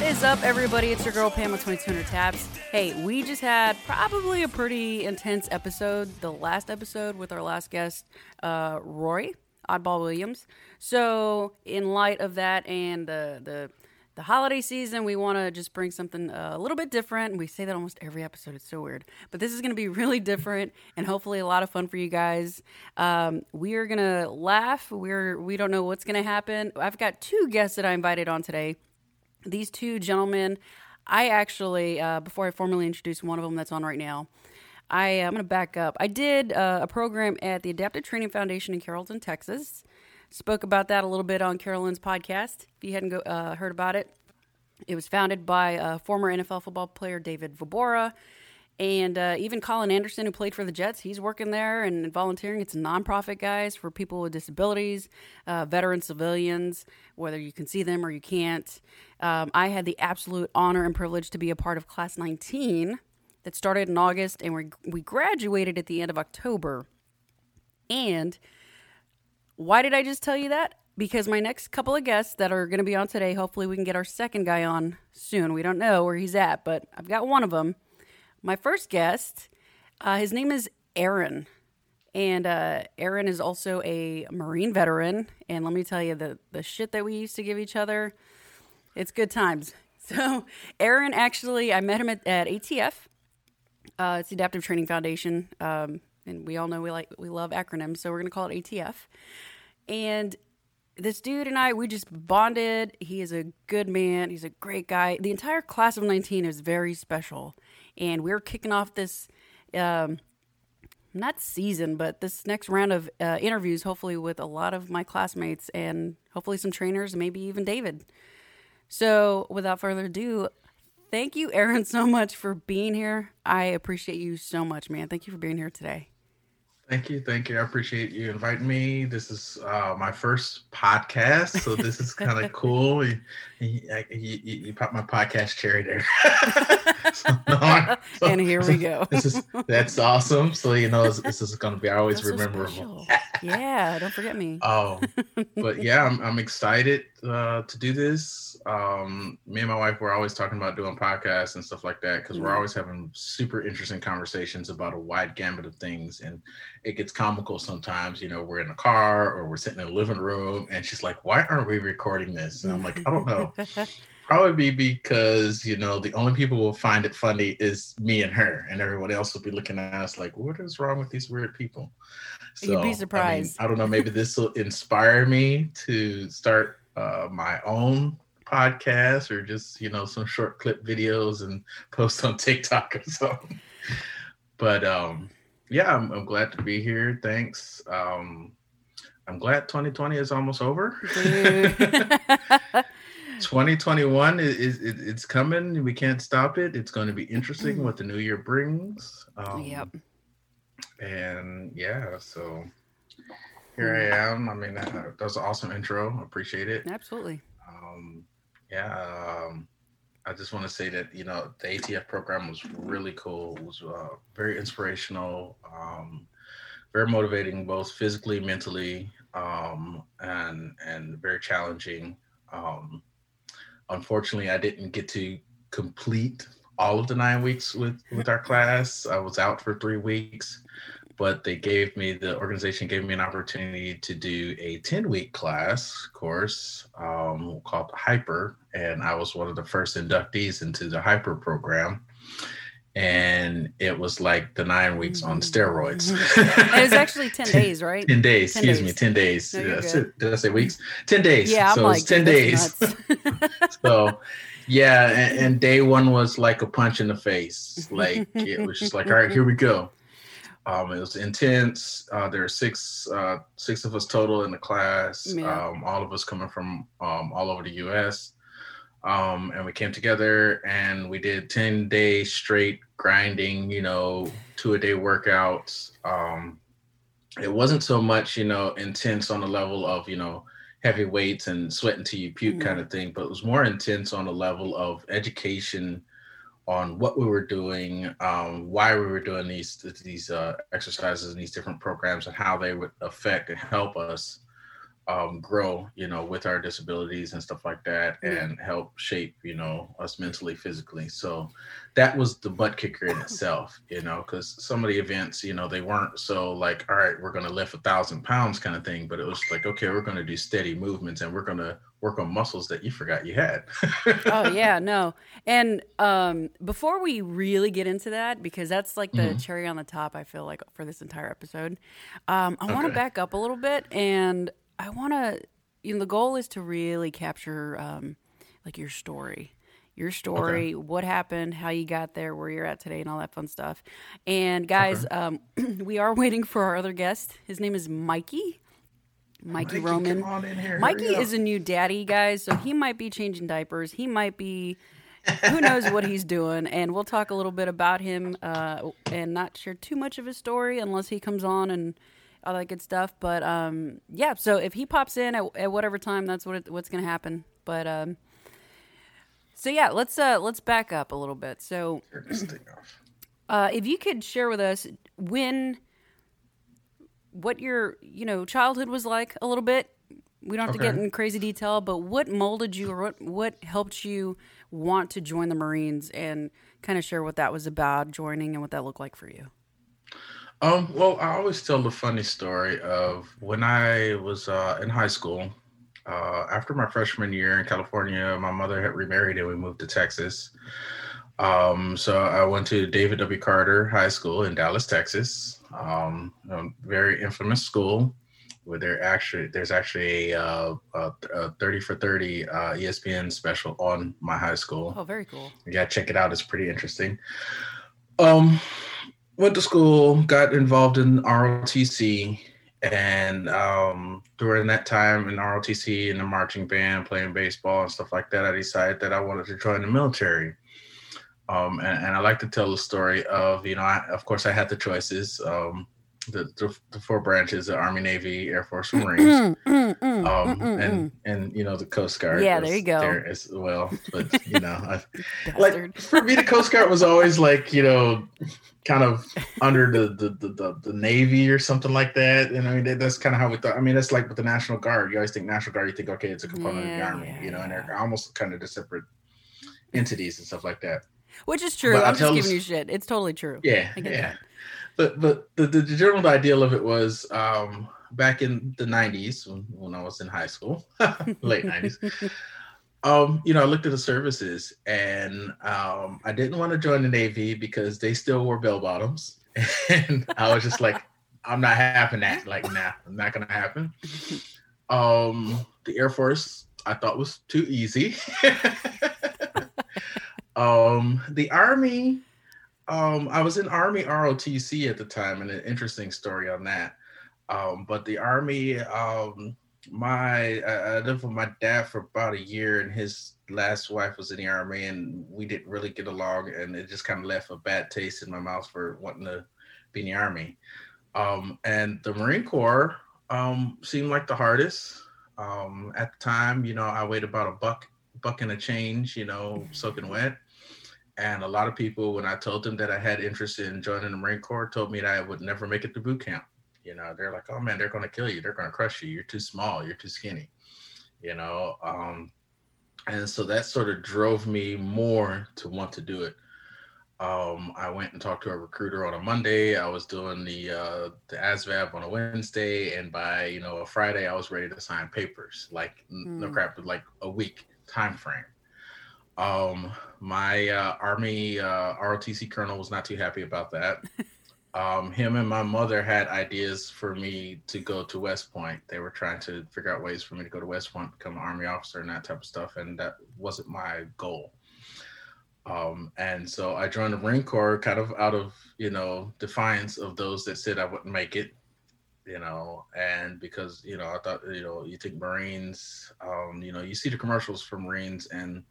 What is up, everybody? It's your girl Pam with 2200 Taps. Hey, we just had probably a pretty intense episode, the last episode with our last guest, uh, Roy Oddball Williams. So, in light of that and the the the holiday season, we want to just bring something uh, a little bit different. We say that almost every episode. It's so weird. But this is going to be really different and hopefully a lot of fun for you guys. Um, we are going to laugh. We're, we don't know what's going to happen. I've got two guests that I invited on today. These two gentlemen, I actually, uh, before I formally introduce one of them that's on right now, I, am going to back up. I did uh, a program at the Adaptive Training Foundation in Carrollton, Texas. Spoke about that a little bit on Carolyn's podcast. If you hadn't go, uh, heard about it, it was founded by uh, former NFL football player David Vobora. And uh, even Colin Anderson, who played for the Jets, he's working there and volunteering. It's a nonprofit, guys, for people with disabilities, uh, veteran civilians, whether you can see them or you can't. Um, I had the absolute honor and privilege to be a part of Class 19 that started in August, and we, we graduated at the end of October. And why did I just tell you that? Because my next couple of guests that are going to be on today, hopefully we can get our second guy on soon. We don't know where he's at, but I've got one of them. My first guest, uh, his name is Aaron. And uh, Aaron is also a Marine veteran. And let me tell you, the, the shit that we used to give each other, it's good times. So, Aaron actually, I met him at, at ATF. Uh, it's the Adaptive Training Foundation. Um, and we all know we like we love acronyms, so we're gonna call it ATF. And this dude and I, we just bonded. He is a good man. He's a great guy. The entire class of 19 is very special. And we're kicking off this, um, not season, but this next round of uh, interviews, hopefully with a lot of my classmates and hopefully some trainers, maybe even David. So without further ado, thank you, Aaron, so much for being here. I appreciate you so much, man. Thank you for being here today. Thank you, thank you. I appreciate you inviting me. This is uh, my first podcast, so this is kind of cool. You, you, you, you popped my podcast cherry there. so, no, so, and here we go. this is that's awesome. So you know, this is going to be always that's rememberable. So yeah, don't forget me. Oh, but yeah, I'm I'm excited uh, to do this. Um, me and my wife were always talking about doing podcasts and stuff like that because mm-hmm. we're always having super interesting conversations about a wide gamut of things, and it gets comical sometimes. You know, we're in a car or we're sitting in a living room, and she's like, "Why aren't we recording this?" And I'm like, "I don't know." Probably because you know the only people who will find it funny is me and her, and everyone else will be looking at us like, "What is wrong with these weird people?" So, You'd be surprised. I, mean, I don't know. Maybe this will inspire me to start uh, my own podcast or just you know some short clip videos and post on TikTok or something. But um, yeah, I'm, I'm glad to be here. Thanks. Um, I'm glad 2020 is almost over. 2021 is, is, it's coming. We can't stop it. It's going to be interesting what the new year brings. Um, yep. And yeah, so here I am. I mean, that, that was an awesome intro. Appreciate it. Absolutely. Um, yeah. Um, I just want to say that you know the ATF program was really cool. It was uh, very inspirational, um, very motivating, both physically, mentally, um, and and very challenging. Um, unfortunately, I didn't get to complete all of the nine weeks with with our class. I was out for three weeks, but they gave me the organization gave me an opportunity to do a 10 week class course um, called hyper and i was one of the first inductees into the hyper program and it was like the nine weeks on mm-hmm. steroids. it was actually 10 days, right? 10 days, 10 excuse days. me, 10 days. No, did I say weeks? 10 days. Yeah, I'm so like, 10 days. so, yeah, and, and, day one was like a punch in the face. Like, it was just like, all right, here we go. Um, it was intense. Uh, there are six uh, six of us total in the class. Yeah. Um, all of us coming from um, all over the U.S. Um, and we came together and we did ten days straight grinding. You know, two a day workouts. Um, it wasn't so much you know intense on the level of you know heavy weights and sweating till you puke mm-hmm. kind of thing, but it was more intense on the level of education on what we were doing, um, why we were doing these these uh, exercises and these different programs, and how they would affect and help us um, grow, you know, with our disabilities and stuff like that, and help shape, you know, us mentally, physically. So that was the butt kicker in itself, you know, because some of the events, you know, they weren't so like, all right, we're going to lift a thousand pounds kind of thing, but it was like, okay, we're going to do steady movements and we're going to work on muscles that you forgot you had. oh yeah, no. And um, before we really get into that, because that's like the mm-hmm. cherry on the top, I feel like for this entire episode, um, I want to back up a little bit and I want to, you know, the goal is to really capture um, like your story, your story, okay. what happened, how you got there, where you're at today, and all that fun stuff. And guys, okay. um, we are waiting for our other guest. His name is Mikey. Mikey, Mikey Roman. Mikey is a new daddy, guys, so he might be changing diapers. He might be who knows what he's doing and we'll talk a little bit about him uh, and not share too much of his story unless he comes on and all that good stuff. But um, yeah, so if he pops in at, at whatever time, that's what it, what's going to happen. But um, so yeah, let's uh, let's back up a little bit. So uh, if you could share with us when what your you know childhood was like a little bit. We don't have okay. to get in crazy detail, but what molded you or what what helped you want to join the Marines and kind of share what that was about joining and what that looked like for you. Um, well, I always tell the funny story of when I was uh, in high school. Uh, after my freshman year in California, my mother had remarried and we moved to Texas. Um, so I went to David W. Carter High School in Dallas, Texas. Um, a very infamous school where there actually there's actually a, uh, a, a 30 for 30 uh, ESPN special on my high school. Oh, very cool. Yeah, check it out. It's pretty interesting. Um, went to school, got involved in ROTC, and um, during that time in ROTC in the marching band, playing baseball and stuff like that, I decided that I wanted to join the military. Um, and, and, I like to tell the story of, you know, I, of course, I had the choices. Um, the, the, the, four branches the army navy air force marines. Mm, mm, um, mm, and and you know the coast guard yeah there you go. there as well but you know I, like for me the coast guard was always like you know kind of under the the, the the, the navy or something like that and i mean that's kind of how we thought i mean that's like with the national guard you always think national guard you think okay it's a component yeah, of the army yeah, you know and they're almost kind of the separate entities and stuff like that which is true but i'm just giving you shit it's totally true yeah yeah that but but the, the, the general ideal of it was um, back in the 90s when, when I was in high school, late 90s. Um, you know, I looked at the services and um, I didn't want to join the Navy because they still wore bell bottoms. And I was just like, I'm not having that. Like, nah, I'm not gonna happen. Um, the Air Force I thought was too easy. Um, the Army um, I was in Army ROTC at the time, and an interesting story on that. Um, but the Army, um, my I, lived with my dad for about a year, and his last wife was in the Army, and we didn't really get along, and it just kind of left a bad taste in my mouth for wanting to be in the Army. Um, and the Marine Corps um, seemed like the hardest. Um, at the time, you know, I weighed about a buck, buck and a change, you know, soaking wet and a lot of people, when I told them that I had interest in joining the Marine Corps, told me that I would never make it to boot camp. You know, they're like, "Oh man, they're going to kill you. They're going to crush you. You're too small. You're too skinny." You know, um, and so that sort of drove me more to want to do it. Um, I went and talked to a recruiter on a Monday. I was doing the uh, the ASVAB on a Wednesday, and by you know a Friday, I was ready to sign papers. Like mm. no hmm. crap, like a week time frame. Um, my uh, Army uh, ROTC colonel was not too happy about that. um, him and my mother had ideas for me to go to West Point. They were trying to figure out ways for me to go to West Point, become an Army officer, and that type of stuff. And that wasn't my goal. Um, and so I joined the Marine Corps kind of out of, you know, defiance of those that said I wouldn't make it you know, and because you know, I thought you know, you think Marines, um, you know, you see the commercials for Marines, and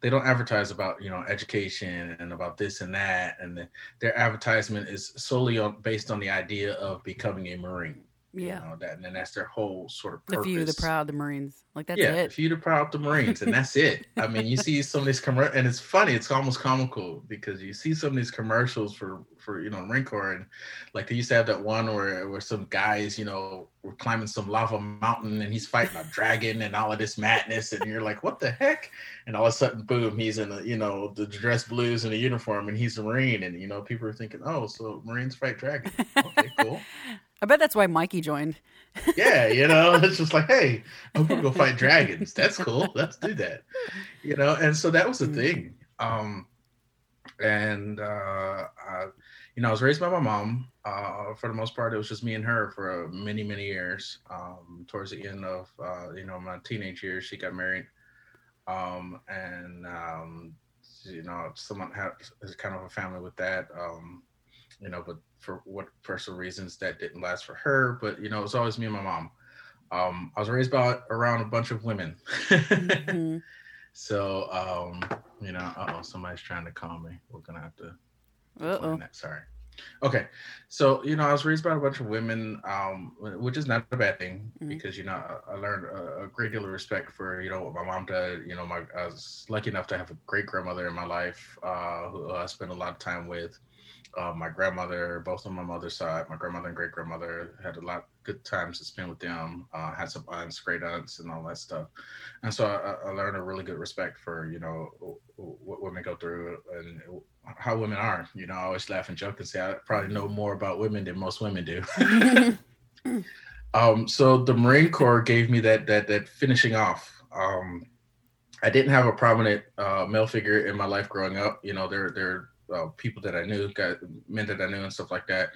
they don't advertise about you know education and about this and that, and the, their advertisement is solely on based on the idea of becoming a Marine. Yeah, you know, that and then that's their whole sort of purpose. The few, the proud, the Marines, like that's yeah, it. the few, the proud, the Marines, and that's it. I mean, you see some of these commercials, and it's funny. It's almost comical because you see some of these commercials for for you know Marine Corps, and like they used to have that one where where some guys, you know, we're climbing some lava mountain and he's fighting a dragon and all of this madness and you're like what the heck? And all of a sudden boom he's in a you know the dress blues in a uniform and he's a marine and you know people are thinking oh so marines fight dragons. Okay cool. I bet that's why Mikey joined. yeah you know it's just like hey i'm gonna go fight dragons. That's cool. Let's do that. You know and so that was the Mm. thing. Um and uh I, you know i was raised by my mom uh for the most part. It was just me and her for uh, many many years um towards the end of uh you know my teenage years she got married. Um and um you know someone had is kind of a family with that um you know but for what personal reasons that didn't last for her but you know it was always me and my mom. Um i was raised by around a bunch of women. Mhm. so um you know uh-oh somebody's trying to call me. We're gonna have to Uh-oh. sorry okay so you know i was raised by a bunch of women um which is not a bad thing Mhm. because you know i, I learned a, a great deal of respect for you know what my mom did you know my i was lucky enough to have a great grandmother in my life uh who i spent a lot of time with uh, my grandmother, both on my mother's side, my grandmother and great grandmother had a lot of good times to spend with them. Uh, had some aunts, great aunts, and all that stuff. And so I, I learned a really good respect for you know what women go through and how women are. You know, I always laugh and joke and say I probably know more about women than most women do. um, so the Marine Corps gave me that that that finishing off. Um, I didn't have a prominent uh, male figure in my life growing up. You know, there there uh, people that I knew, got men that I knew, and stuff like that.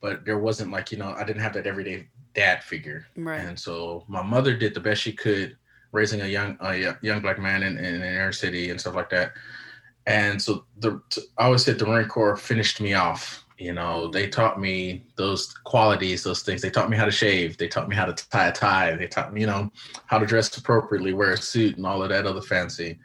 But there wasn't like you know, I didn't have that everyday dad figure. right. And so my mother did the best she could, raising a young a young black man in, in an inner city and stuff like that. And so the I always said the Marine Corps finished me off. You know, they taught me those qualities, those things. They taught me how to shave. They taught me how to tie a tie. They taught me, you know, how to dress appropriately, wear a suit, and all of that other fancy.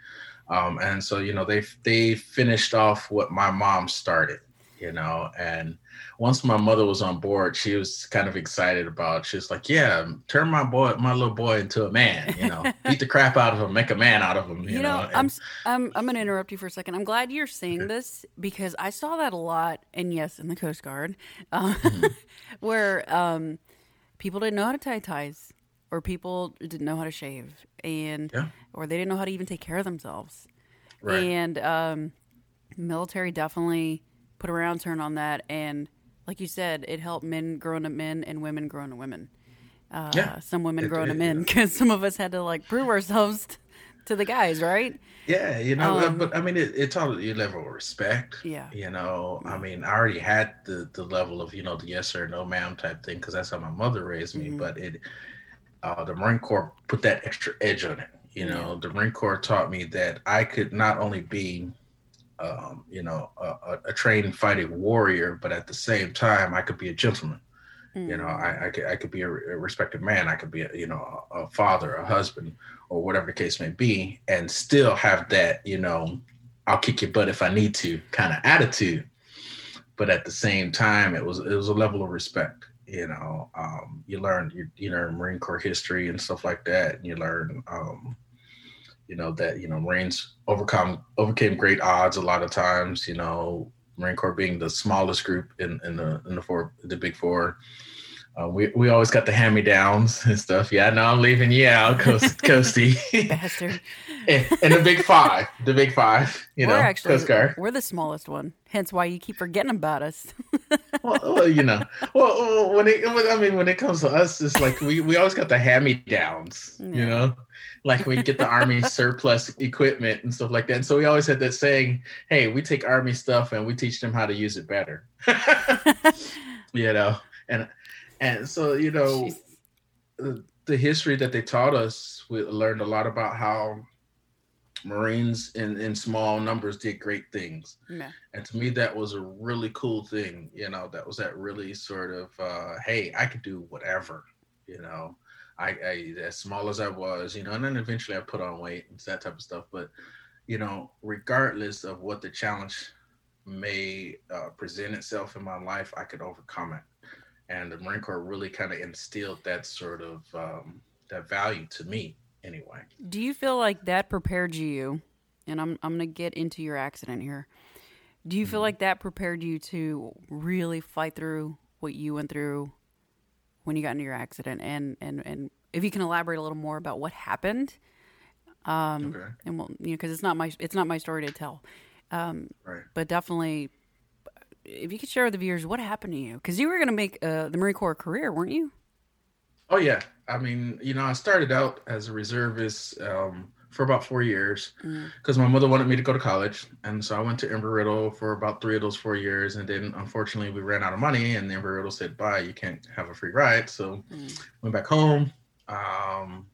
Um, and so, you know, they they finished off what my mom started. You know, and once my mother was on board, she was kind of excited about. She was like, "Yeah, turn my boy, my little boy, into a man. You know, beat the crap out of him, make a man out of him. You, You know, know." I'm I'm I'm gonna interrupt you for a second. I'm glad you're saying this because I saw that a lot, and yes, in the Coast Guard, uh, Mm-hmm. where um, people didn't know how to tie ties, or people didn't know how to shave, and Yeah. or they didn't know how to even take care of themselves. right. And um, military definitely put a round turn on that, and like you said, it helped men grow up men and women grow into women. Uh, Yeah. some women It- grow into it- men because some of us had to like prove ourselves to the guys, right? Yeah, you know, uh, Um, but I mean, it, it taught you a level of respect. Yeah. You know, I mean, I already had the the level of you know the yes or no ma'am type thing because that's how my mother raised me. Mhm. But it, uh, the Marine Corps put that extra edge on it. You know, the Marine Corps taught me that I could not only be, um, you know, a, a, trained fighting warrior, but at the same time, I could be a gentleman. You know, I, I could I could be a, a respected man. I could be a, you know a, a father, a husband, or whatever the case may be, and still have that you know I'll kick your butt if I need to kind of attitude. But at the same time, it was it was a level of respect. You know, um, you learn you, you Marine Corps history and stuff like that, and you learn um, you know that you know Marines overcome overcame great odds a lot of times. You know, Marine Corps being the smallest group in, in the in the four the big four. Uh, we we always got the hand me downs and stuff. Yeah, know I'm leaving you out, Coast, Coasty. bastard. and, and the big five, the big five, you we're know, actually Coast Guard. we're the smallest one. Hence why you keep forgetting about us. Well, well, you know, well, well, when it, when- I mean, when it comes to us, it's like we, we always got the hand me downs, Yeah. you know, like we get the army surplus equipment and stuff like that. And so we always had that saying, "Hey, we take army stuff and we teach them how to use it better," you know, and and so you know, the, the history that they taught us, we learned a lot about how Marines in, in small numbers did great things. Yeah. And to me, that was a really cool thing. You know, that was that really sort of, uh, hey, I could do whatever, you know, I, I, as small as I was, you know, and then eventually I put on weight and that type of stuff. But, you know, regardless of what the challenge may uh, present itself in my life, I could overcome it. And the Marine Corps really kind of instilled that sort of um, that value to me, anyway. Do you feel like that prepared you? And I'm I'm gonna get into your accident here. Do you feel Mhm. like that prepared you to really fight through what you went through when you got into your accident, and and and if you can elaborate a little more about what happened. Um, Okay. and we'll, you know, because it's not my it's not my story to tell. Um, Right. but definitely, if you could share with the viewers what happened to you, because you were going to make uh, the Marine Corps career, weren't you? Oh yeah. I mean, you know, I started out as a reservist um, for about four years Mm. because my mother wanted me to go to college, and so I went to Embry-Riddle for about three of those four years, and then unfortunately we ran out of money, and Embry-Riddle said, "Bye, you can't have a free ride." So Mm. went back home um,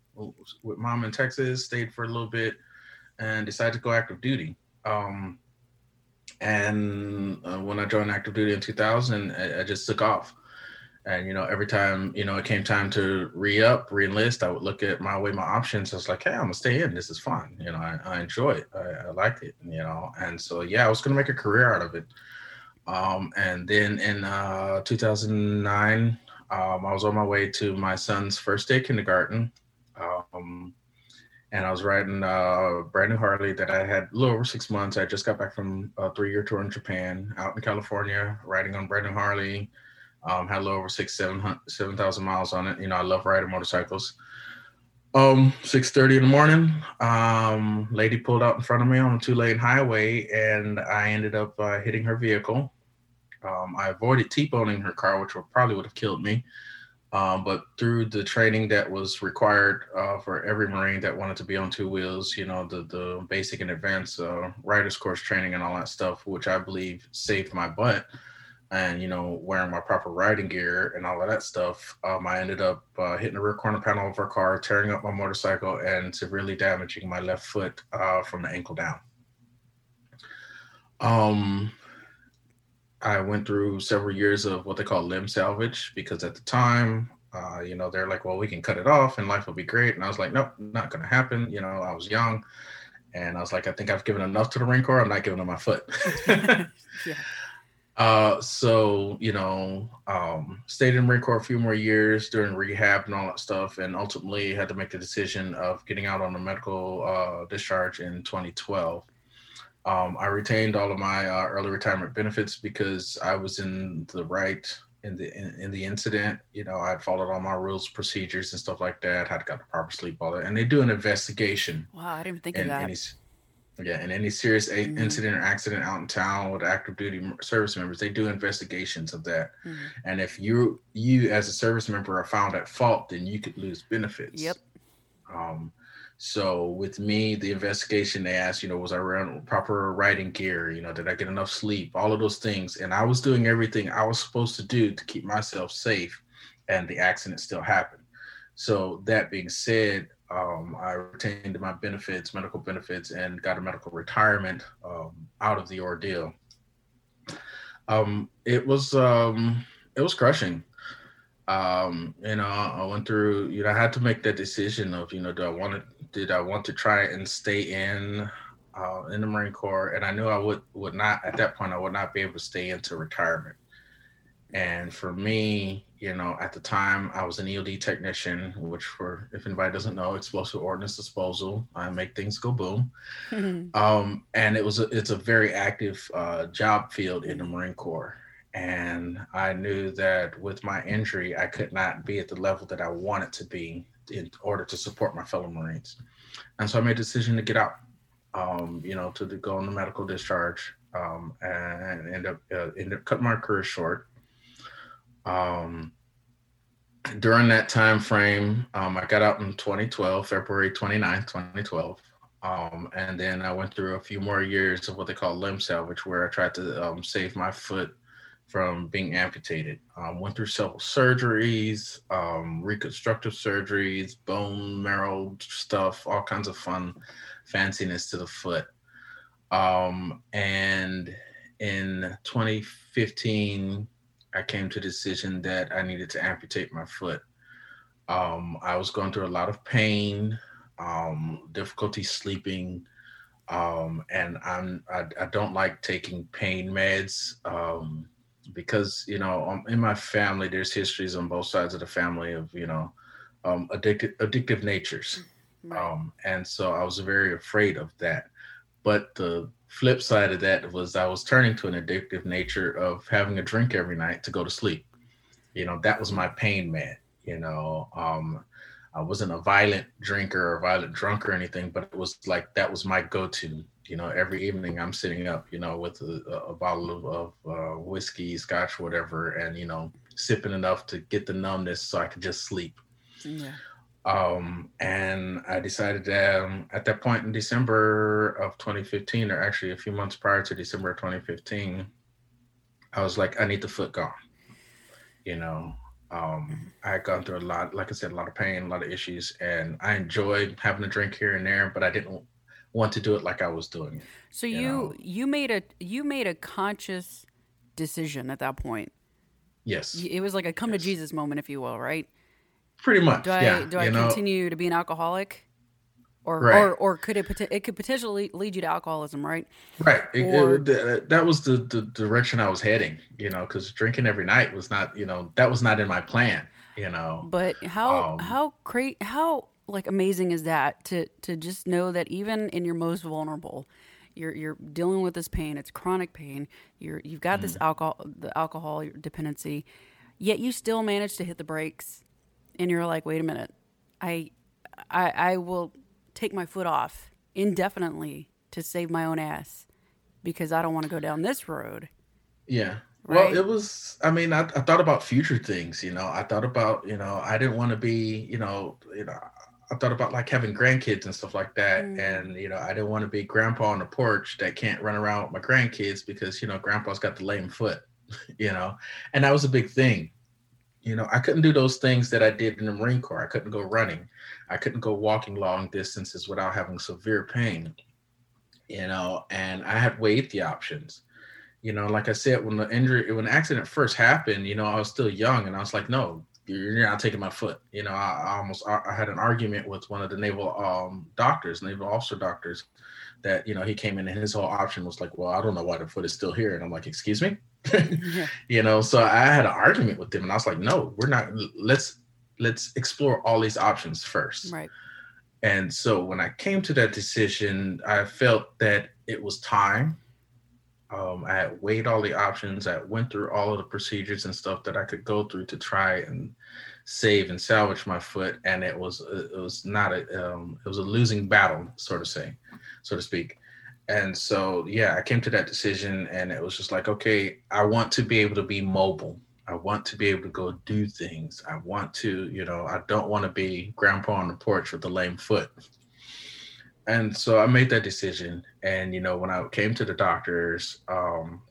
with mom in Texas, stayed for a little bit, and decided to go active duty. Um, and uh, when I joined active duty in 2000, I, I just took off. And you know, every time you know it came time to re-up, re-enlist, I would look at my way my options. I was like, "Hey, I'm gonna stay in. This is fun. You know, I, I enjoy it. I, I like it. You know." And so, yeah, I was gonna make a career out of it. Um, and then in uh, 2009, um, I was on my way to my son's first day kindergarten. Um, and I was riding a brand new Harley that I had a little over six months. I just got back from a three year tour in Japan, out in California, riding on brand new Harley. Um, had a little over six, seven seven thousand miles on it. You know, I love riding motorcycles. Um, six thirty in the morning, um, lady pulled out in front of me on a two lane highway, and I ended up uh, hitting her vehicle. Um, I avoided T-boning her car, which would probably would have killed me. Um, but through the training that was required uh, for every Marine that wanted to be on two wheels, you know, the the basic and advanced uh, riders course training and all that stuff, which I believe saved my butt. And you know, wearing my proper riding gear and all of that stuff, um, I ended up uh, hitting the rear corner panel of her car, tearing up my motorcycle, and severely damaging my left foot uh, from the ankle down. Um, I went through several years of what they call limb salvage because at the time, uh, you know, they're like, well, we can cut it off and life will be great. And I was like, nope, not going to happen. You know, I was young and I was like, I think I've given enough to the Marine Corps. I'm not giving them my foot. Yeah. Uh, so, you know, um, stayed in Marine Corps a few more years during rehab and all that stuff. And ultimately had to make the decision of getting out on a medical uh, discharge in 2012. Um, I retained all of my uh, early retirement benefits because I was in the right in the in, in the incident. You know, I'd followed all my rules, procedures, and stuff like that. Had got the proper sleep, all that, and they do an investigation Wow, I didn't think in of that. any yeah in any serious a- Mhm. incident or accident out in town with active duty service members. They do investigations of that, Mhm. and if you you as a service member are found at fault, then you could lose benefits. Yep. Um, so with me, the investigation they asked, you know, was I wearing proper riding gear? You know, did I get enough sleep? All of those things, and I was doing everything I was supposed to do to keep myself safe, and the accident still happened. So that being said, um, I retained my benefits, medical benefits, and got a medical retirement um, out of the ordeal. Um, it was um, it was crushing um you know i went through you know i had to make that decision of you know do i want to did i want to try and stay in uh in the marine corps? And i knew i would would not at that point i would not be able to stay into retirement. And for me you know at the time i was an EOD technician which for if anybody doesn't know explosive ordnance disposal. I make things go boom. Um, and it was a, it's a very active uh, job field in the Marine Corps. And I knew that with my injury, I could not be at the level that I wanted to be in order to support my fellow Marines. And so I made a decision to get out, um, you know, to, to go on the medical discharge um, and end up, uh, end up cutting my career short. Um, during that time frame, um, I got out in 2012, February 29th, 2012. Um, and then I went through a few more years of what they call limb salvage, where I tried to um, save my foot from being amputated. Um, went through several surgeries, um, reconstructive surgeries, bone marrow stuff, all kinds of fun fanciness to the foot. Um, and in 2015, I came to the decision that I needed to amputate my foot. Um, I was going through a lot of pain, um, difficulty sleeping, um, and I'm I, I don't like taking pain meds because you know um, in my family there's histories on both sides of the family of you know um, addictive addictive natures, Right. um, and so I was very afraid of that. But the flip side of that was I was turning to an addictive nature of having a drink every night to go to sleep. You know that was my pain man You know, um, I wasn't a violent drinker or violent drunk or anything, but it was like that was my go-to. You know, every evening I'm sitting up, you know, with a, a bottle of, of uh, whiskey, scotch, whatever, and you know, sipping enough to get the numbness so I could just sleep. Yeah. Um, and I decided um, at that point in December of 2015, or actually a few months prior to December of 2015, I was like, I need the foot gone. You know, um, I had gone through a lot, like I said, a lot of pain, a lot of issues, and I enjoyed having a drink here and there, but I didn't want to do it like I was doing it. So you you, you made a you made a conscious decision at that point. Yes. It was like a come yes. to Jesus moment, if you will, right? Pretty much. Do I yeah, do I know? continue to be an alcoholic? Or, right. or or could it it could potentially lead you to alcoholism, right? Right. It, or, it, that was the, the direction I was heading, you know, because drinking every night was not, you know, that was not in my plan, you know. But how um, how great how like amazing is that to to just know that even in your most vulnerable, you're you're dealing with this pain. It's chronic pain. You're you've got mm-hmm. this alcohol the alcohol dependency, yet you still manage to hit the brakes, and you're like, wait a minute, I I I will take my foot off indefinitely to save my own ass because I don't want to go down this road. Yeah. Right? Well, it was, I mean, I, I thought about future things, you know, I thought about, you know, I didn't want to be, you know, you know, I thought about like having grandkids and stuff like that. Mm. And, you know, I didn't want to be grandpa on the porch that can't run around with my grandkids because, you know, grandpa's got the lame foot, you know, and that was a big thing. You know, I couldn't do those things that I did in the Marine Corps. I couldn't go running. I couldn't go walking long distances without having severe pain, you know, and I had weighed the options. You know, like I said, when the injury, when the accident first happened, you know, I was still young and I was like, no, you're not taking my foot. You know, I, I almost, I had an argument with one of the naval um, doctors, naval officer doctors, that, you know, he came in and his whole option was like, well, I don't know why the foot is still here. And I'm like, excuse me? yeah. You know, so I had an argument with him and I was like, no, we're not, let's, let's explore all these options first. Right. And so when I came to that decision, I felt that it was time. Um, I had weighed all the options. I went through all of the procedures and stuff that I could go through to try and save and salvage my foot, and it was it was not a um, it was a losing battle, so to say, so to speak. And so yeah, I came to that decision, and it was just like, okay, I want to be able to be mobile. I want to be able to go do things. I want to, you know, I don't want to be grandpa on the porch with a lame foot. And so I made that decision. And, you know, when I came to the doctors, um,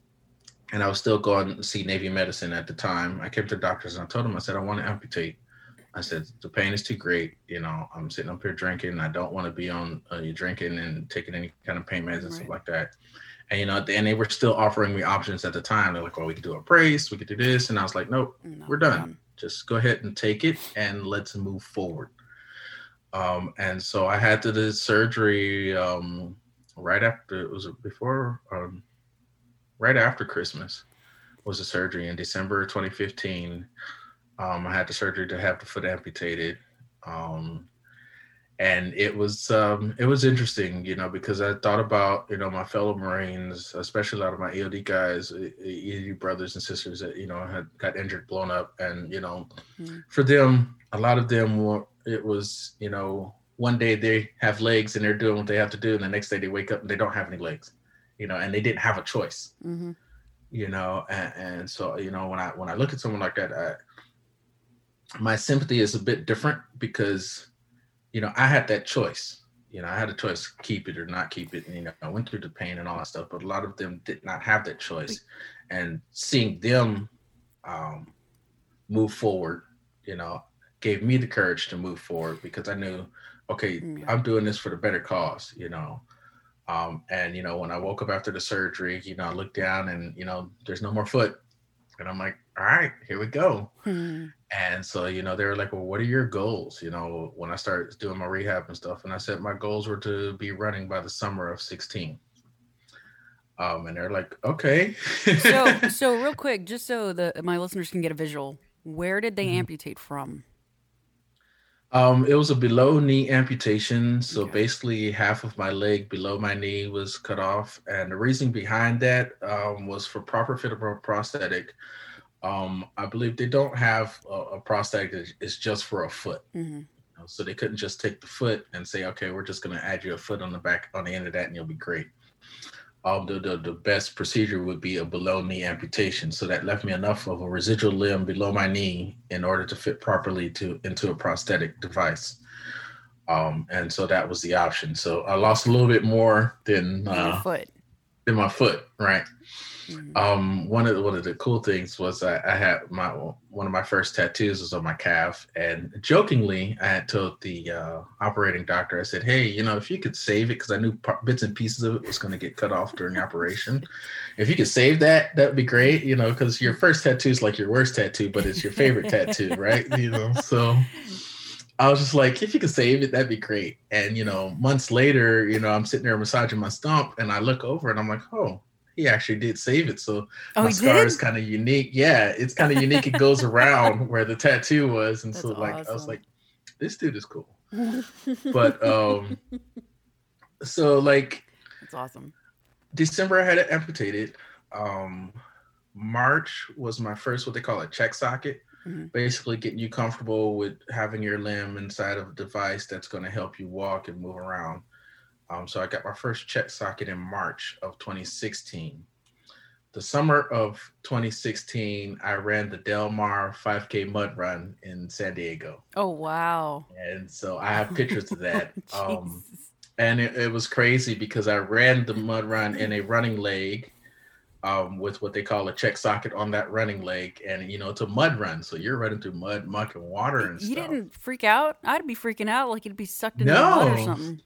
and I was still going to see Navy medicine at the time, I came to the doctors and I told them, I said, I want to amputate. I said, the pain is too great. You know, I'm sitting up here drinking. I don't want to be on uh, drinking and taking any kind of pain meds and right. stuff like that. And you know, and they were still offering me options at the time. They're like, "Well, we could do a brace, we could do this," and I was like, "Nope, no, we're done. done. Just go ahead and take it, and let's move forward." Um, and so I had to do surgery um, right after it was before, um, right after Christmas was the surgery in December 2015. Um, I had the surgery to have the foot amputated. Um, and it was um, it was interesting, you know, because I thought about you know my fellow Marines, especially a lot of my EOD guys, EOD brothers and sisters that you know had got injured, blown up, and you know, mm-hmm. for them, a lot of them were it was you know one day they have legs and they're doing what they have to do, and the next day they wake up and they don't have any legs, you know, and they didn't have a choice, mm-hmm. you know, and, and so you know when I when I look at someone like that, I, my sympathy is a bit different because you know, I had that choice. You know, I had a choice, to keep it or not keep it. And, you know, I went through the pain and all that stuff, but a lot of them did not have that choice. And seeing them um, move forward, you know, gave me the courage to move forward because I knew, okay, I'm doing this for the better cause, you know. Um, and you know, when I woke up after the surgery, you know, I looked down and you know, there's no more foot, and I'm like, all right, here we go. Hmm. And so, you know, they were like, well, what are your goals? You know, when I started doing my rehab and stuff, and I said my goals were to be running by the summer of 16. Um, and they're like, okay. so, so real quick, just so the my listeners can get a visual, where did they mm-hmm. amputate from? Um, it was a below knee amputation. So okay. basically, half of my leg below my knee was cut off. And the reason behind that um, was for proper fit of a prosthetic Um, I believe they don't have a, a prosthetic that is just for a foot. hmm So they couldn't just take the foot and say, okay, we're just going to add you a foot on the back on the end of that, and you'll be great. Um, the, the the best procedure would be a below knee amputation. So that left me enough of a residual limb below my knee in order to fit properly to into a prosthetic device. Um, and so that was the option. So I lost a little bit more than uh, foot. than my foot, right? Mhm. Um, one of the, one of the cool things was I, I had my one of my first tattoos was on my calf, and jokingly I had told the uh, operating doctor, I said, "Hey, you know, if you could save it, because I knew par- bits and pieces of it was going to get cut off during the operation. If you could save that, that'd be great. You know, because your first tattoo is like your worst tattoo, but it's your favorite tattoo, right? You know, so." I was just like, if you could save it, that'd be great. And you know, months later, you know, I'm sitting there massaging my stump, and I look over and I'm like, oh, he actually did save it. So Oh, my scar did. is kind of unique. Yeah, it's kind of unique. It goes around where the tattoo was, and so That's like I was like, this dude is cool. But um, so like it's awesome. December I had it amputated. Um, March was my first what they call a check socket. Mhm. Basically, getting you comfortable with having your limb inside of a device that's going to help you walk and move around. Um, so I got my first check socket in March of 2016. The summer of 2016, I ran the Del Mar 5K mud run in San Diego, Oh wow. and so I have pictures of that. um, and it, it was crazy because I ran the mud run in a running leg um, with what they call a check socket on that running leg, and you know it's a mud run, so you're running through mud, muck, and water and you stuff. didn't freak out? I'd be freaking out like you'd be sucked into the mud or something.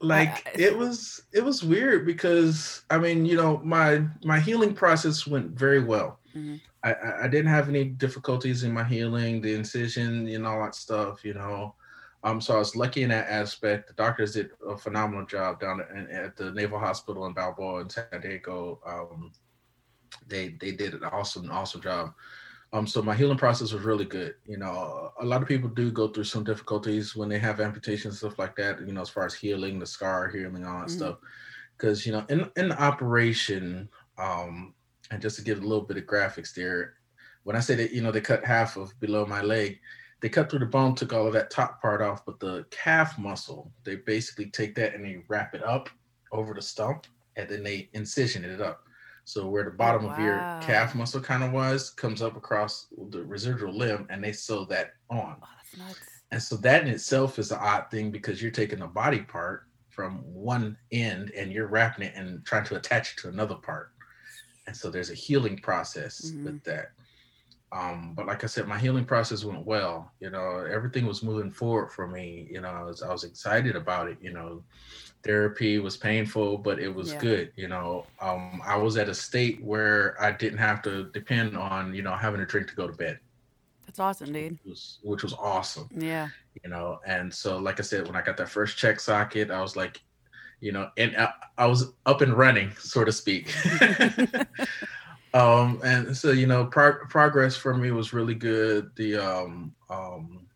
Like I- it was, it was weird because I mean, you know, my my healing process went very well. Mhm. I, I I didn't have any difficulties in my healing, the incision, and all that stuff, you know. Um, so I was lucky in that aspect. The doctors did a phenomenal job down at, at the Naval Hospital in Balboa in San Diego. Um, they they did an awesome awesome job. Um, so my healing process was really good. You know, a lot of people do go through some difficulties when they have amputations stuff like that. You know, as far as healing, the scar healing, all that Mhm. stuff. Because you know, in in the operation, um, and just to give a little bit of graphics there, when I say that, you know, they cut half of below my leg, they cut through the bone, took all of that top part off, but the calf muscle, they basically take that and they wrap it up over the stump, and then they incision it up. So where the bottom of your calf muscle kind of was comes up across the residual limb, and they sew that on. Oh. And so that in itself is an odd thing because you're taking a body part from one end and you're wrapping it and trying to attach it to another part. And so there's a healing process Mhm. with that. Um, but like I said, my healing process went well. You know, everything was moving forward for me. You know, I was, I was excited about it. You know, therapy was painful, but it was Yeah. good. You know, um, I was at a state where I didn't have to depend on, you know, having a drink to go to bed, That's awesome, dude. which was, which was awesome Yeah. you know and so like i said when i got that first check socket i was like you know and i, I was up and running so to speak um and so you know pro- progress for me was really good the um um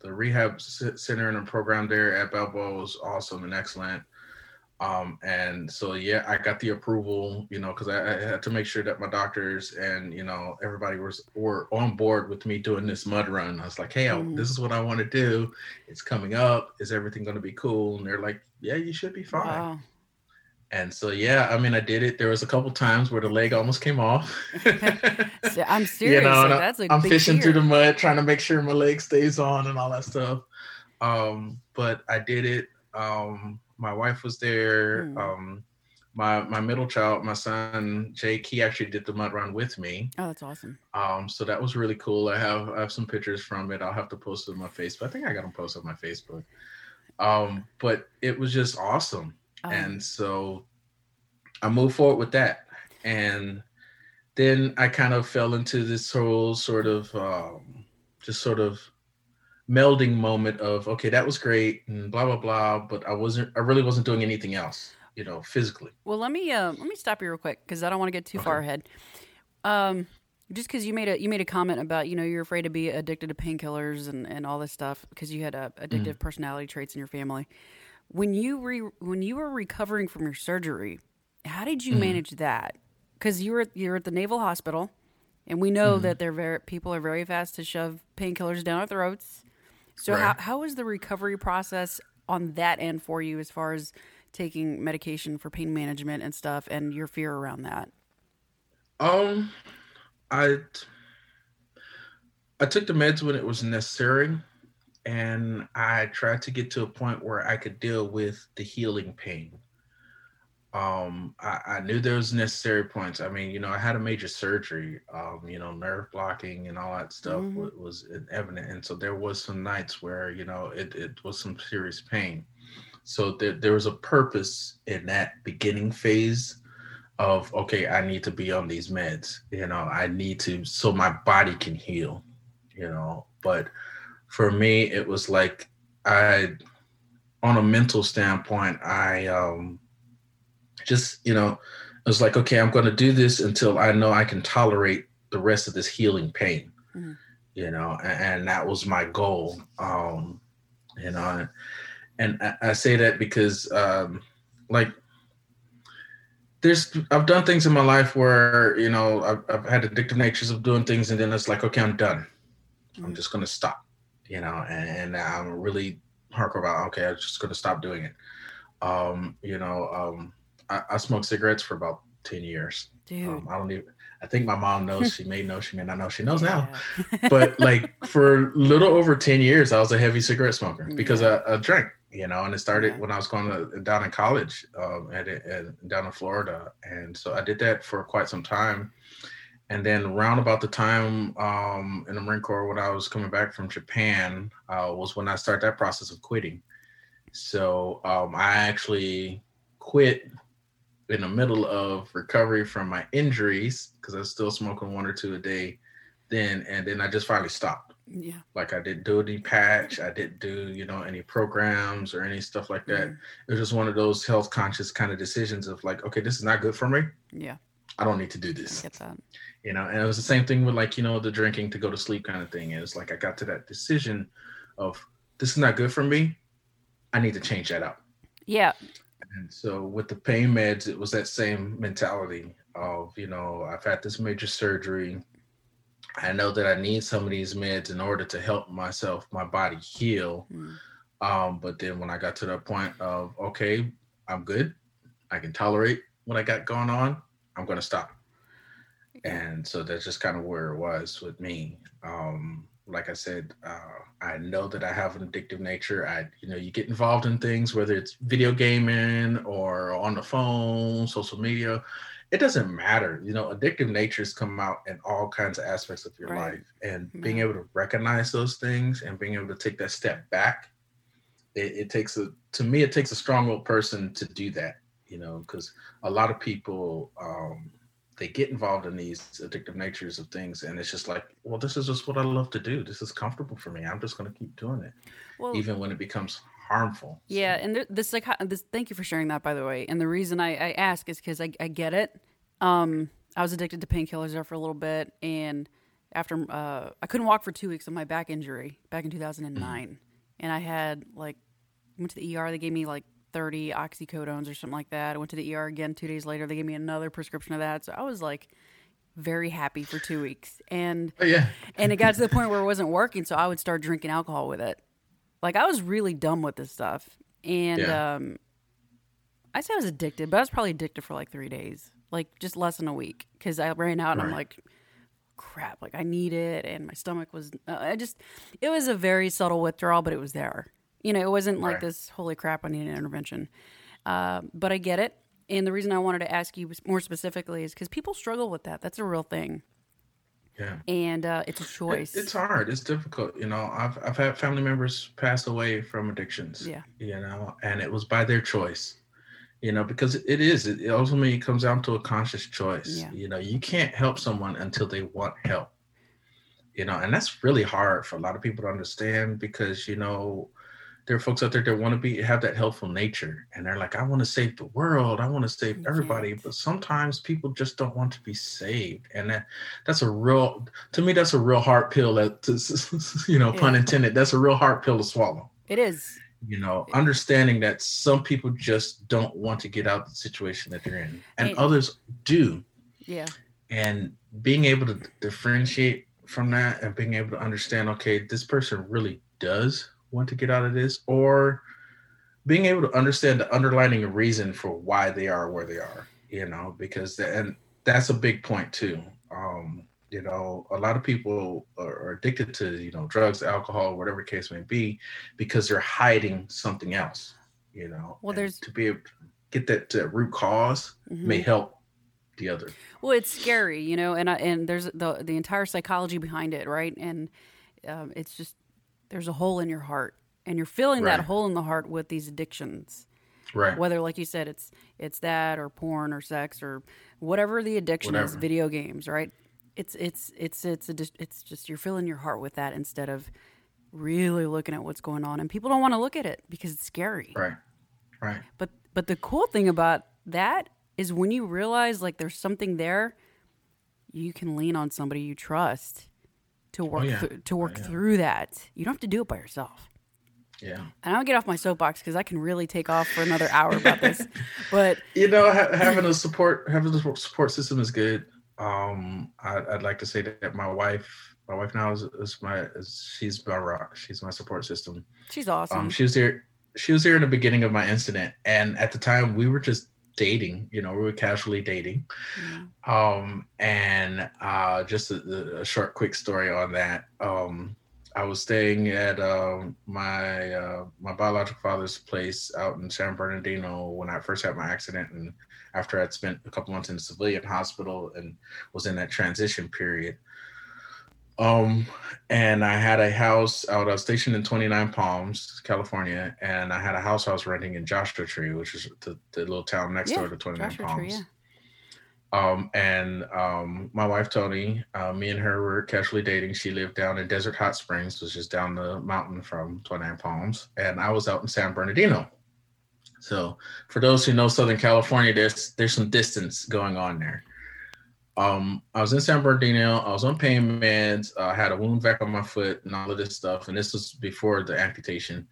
the rehab center and the program there at balboa was awesome and excellent. Um and so yeah i got the approval you know because I, I had to make sure that my doctors and you know everybody was were on board with me doing this mud run. I was like hey I- Mhm. this is what i want to do. It's coming up. Is everything going to be cool? And they're like yeah you should be fine. Wow. And so yeah i mean i did it there was a couple times where the leg almost came off So- I'm serious. know, like, that's a I'm fishing fear. through the mud, trying to make sure my leg stays on and all that stuff. Um, but I did it. Um, my wife was there. Hmm. Um, my my middle child, my son Jake, he actually did the mud run with me. Oh, that's awesome. Um, so that was really cool. I have I have some pictures from it. I'll have to post it on my Facebook. I think I got them posted on my Facebook. Um, but it was just awesome Um, and so I moved forward with that, and then I kind of fell into this whole sort of um, just sort of melding moment of okay, that was great and blah blah blah, but I wasn't, I really wasn't doing anything else, you know, physically. Well, let me uh, let me stop you real quick because I don't want to get too far ahead. Um, just because you made a you made a comment about you know you're afraid to be addicted to painkillers and, and all this stuff because you had uh, addictive personality traits in your family. When you re, when you were recovering from your surgery, how did you Mhm. manage that? Because you were you were at the Naval Hospital, And we know that they're very people are very fast to shove painkillers down our throats. So how Right. how is the recovery process on that end for you as far as taking medication for pain management and stuff and your fear around that? Um, I I took the meds when it was necessary, and I tried to get to a point where I could deal with the healing pain. Um, I, I knew there was necessary points. I mean, you know, I had a major surgery. Um, you know, nerve blocking and all that stuff Mhm. wa- was evident, and so there was some nights where you know it it was some serious pain. So there there was a purpose in that beginning phase of okay i need to be on these meds you know i need to so my body can heal you know but for me it was like i on a mental standpoint i um just you know it was like okay i'm going to do this until i know i can tolerate the rest of this healing pain Mhm. you know and, and that was my goal um you know and I, I say that because um like there's I've done things in my life where you know I've, I've had addictive natures of doing things and then it's like okay I'm done I'm Mhm. just gonna stop you know and, and I'm really hardcore about okay I'm just gonna stop doing it um you know um I, I smoked cigarettes for about 10 years Dude. um, I don't even I think my mom knows she may know she may not know she knows now but like for a little over 10 years i was a heavy cigarette smoker because Yeah. I, I drank you know and it started Yeah. when i was going to down in college um, at, at, down in florida and so i did that for quite some time and then around about the time um, in the marine corps when i was coming back from japan uh, was when i started that process of quitting so um, i actually quit in the middle of recovery from my injuries because i was still smoking one or two a day then and then i just finally stopped yeah. like i didn't do any patch i didn't do you know any programs or any stuff like that Mhm. it was just one of those health conscious kind of decisions of like okay this is not good for me Yeah. i don't need to do I this get that. You know and it was the same thing with like you know the drinking to go to sleep kind of thing it's like i got to that decision of this is not good for me i need to change that up Yeah. and so with the pain meds, it was that same mentality of, you know, I've had this major surgery. I know that I need some of these meds in order to help myself, my body heal. Mm. Um, but then when I got to that point of, okay, I'm good. I can tolerate what I got going on. I'm going to stop. And so that's just kind of where it was with me. Um, like I said, uh, I know that I have an addictive nature. I, you know, you get involved in things, whether it's video gaming or on the phone, social media, it doesn't matter. You know, addictive natures come out in all kinds of aspects of your Right. life. And being able to recognize those things and being able to take that step back, it, it takes a, to me, it takes a strong willed person to do that, you know, because a lot of people, um, they get involved in these addictive natures of things and it's just like well this is just what i love to do this is comfortable for me i'm just going to keep doing it Well, even when it becomes harmful Yeah, and there, this like this. Thank you for sharing that, by the way. And the reason I, I ask is because I, I get it. Um, I was addicted to painkillers there for a little bit, and after uh, I couldn't walk for two weeks of my back injury back in 2009, and I had like went to the ER. They gave me like 30 oxycodones or something like that. I went to the ER again two days later. They gave me another prescription of that. So I was like very happy for two weeks, and But yeah. and it got to the point where it wasn't working so i would start drinking alcohol with it. Like i was really dumb with this stuff. And Yeah. um i say i was addicted but i was probably addicted for like three days. Like just less than a week. Because i ran out and i'm like crap like i need it. And my stomach was uh, i just it was a very subtle withdrawal but it was there you know it wasn't like Right. this holy crap i need an intervention. Uh, but i get it. And the reason i wanted to ask you more specifically is because people struggle with that. That's a real thing. Yeah. And uh, it's a choice. It- it's hard. It's difficult you know. I've i've had family members pass away from addictions Yeah. you know and it was by their choice you know because it is. It ultimately comes down to a conscious choice. Yeah. you know you can't help someone until they want help you know and that's really hard for a lot of people to understand because you know there are folks out there that want to be have that helpful nature and they're like i want to save the world i want to save everybody but sometimes people just don't want to be saved and that that's a real to me that's a real hard pill that to, you know pun intended that's a real hard pill to swallow It is. you know understanding that some people just don't want to get out of the situation that they're in and And- others do Yeah. and being able to differentiate from that and being able to understand okay this person really does want to get out of this or being able to understand the underlining reason for why they are where they are you know because the, and that's a big point too. Um you know a lot of people are, addicted to you know drugs alcohol whatever case may be because they're hiding something else you know. Well there's to be able to get that to root because mm-hmm. may help the other. Well it's scary you know and I, and there's the the entire psychology behind it right? And um, it's just there's a hole in your heart and you're filling right. that hole in the heart with these addictions. Right. Whether like you said it's it's that or porn or sex or whatever the addiction whatever. is video games right? It's it's it's it's a, it's just you're filling your heart with that instead of really looking at what's going on and people don't want to look at it because it's scary. Right. Right. But but the cool thing about that is when you realize like there's something there you can lean on somebody you trust to oh, work oh, yeah. th- to work oh, yeah. through that you don't have to do it by yourself yeah. And I'll get off my soapbox because I can really take off for another hour about this. But you know, ha- having a support having a support system is good. Um, I, would like to say that my wife, my wife now is, is my, is, she's my rock. She's my support system. She's awesome. Um, she was there. She was there in the beginning of my incident, and at the time we were just dating. You know, we were casually dating. Mm-hmm. Um, and uh, just a, a, short, quick story on that. Um, I was staying at uh, my uh, my biological father's place out in San Bernardino when I first had my accident, and after I'd spent a couple months in the civilian hospital and was in that transition period. Um, and I had a house out. Was stationed in 29 Palms, California, and I had a house I was renting in Joshua Tree, which is the, the little town next yeah, door to 29 Joshua Palms. Tree, yeah. Um, and um, my wife Tony, uh, me and her were casually dating. She lived down in Desert Hot Springs, which is down the mountain from 29 Palms, and I was out in San Bernardino. So for those who know Southern California, there's there's some distance going on there. Um, I was in San Bernardino. I was on pain meds. I had a wound back on my foot and all of this stuff. And this was before the amputation.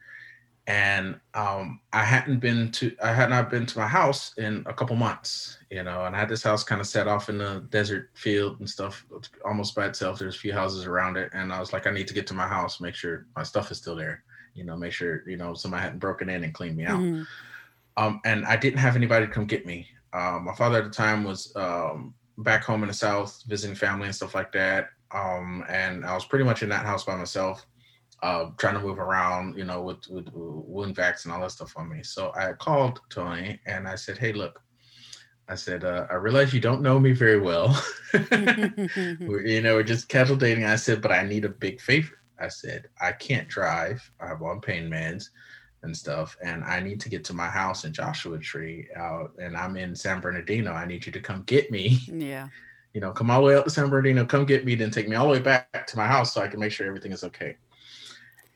And um, I hadn't been to I had not been to my house in a couple months, you know. And I had this house kind of set off in the desert field and stuff, almost by itself. There's a few houses around it, and I was like, I need to get to my house, make sure my stuff is still there, you know, make sure you know somebody hadn't broken in and cleaned me out. Mm-hmm um, and I didn't have anybody to come get me. Um, my father at the time was um, back home in the South visiting family and stuff like that. Um, and I was pretty much in that house by myself, uh, trying to move around, you know, with, with, wound vacs and all that stuff on me. So I called Tony and I said, Hey, look, I said, uh, I realize you don't know me very well. we're, you know, we're just casual dating. I said, but I need a big favor. I said, I can't drive. I have on pain meds and stuff. And I need to get to my house in Joshua Tree out, and I'm in San Bernardino. I need you to come get me. Yeah. You know, come all the way up to San Bernardino, come get me, then take me all the way back to my house so I can make sure everything is okay.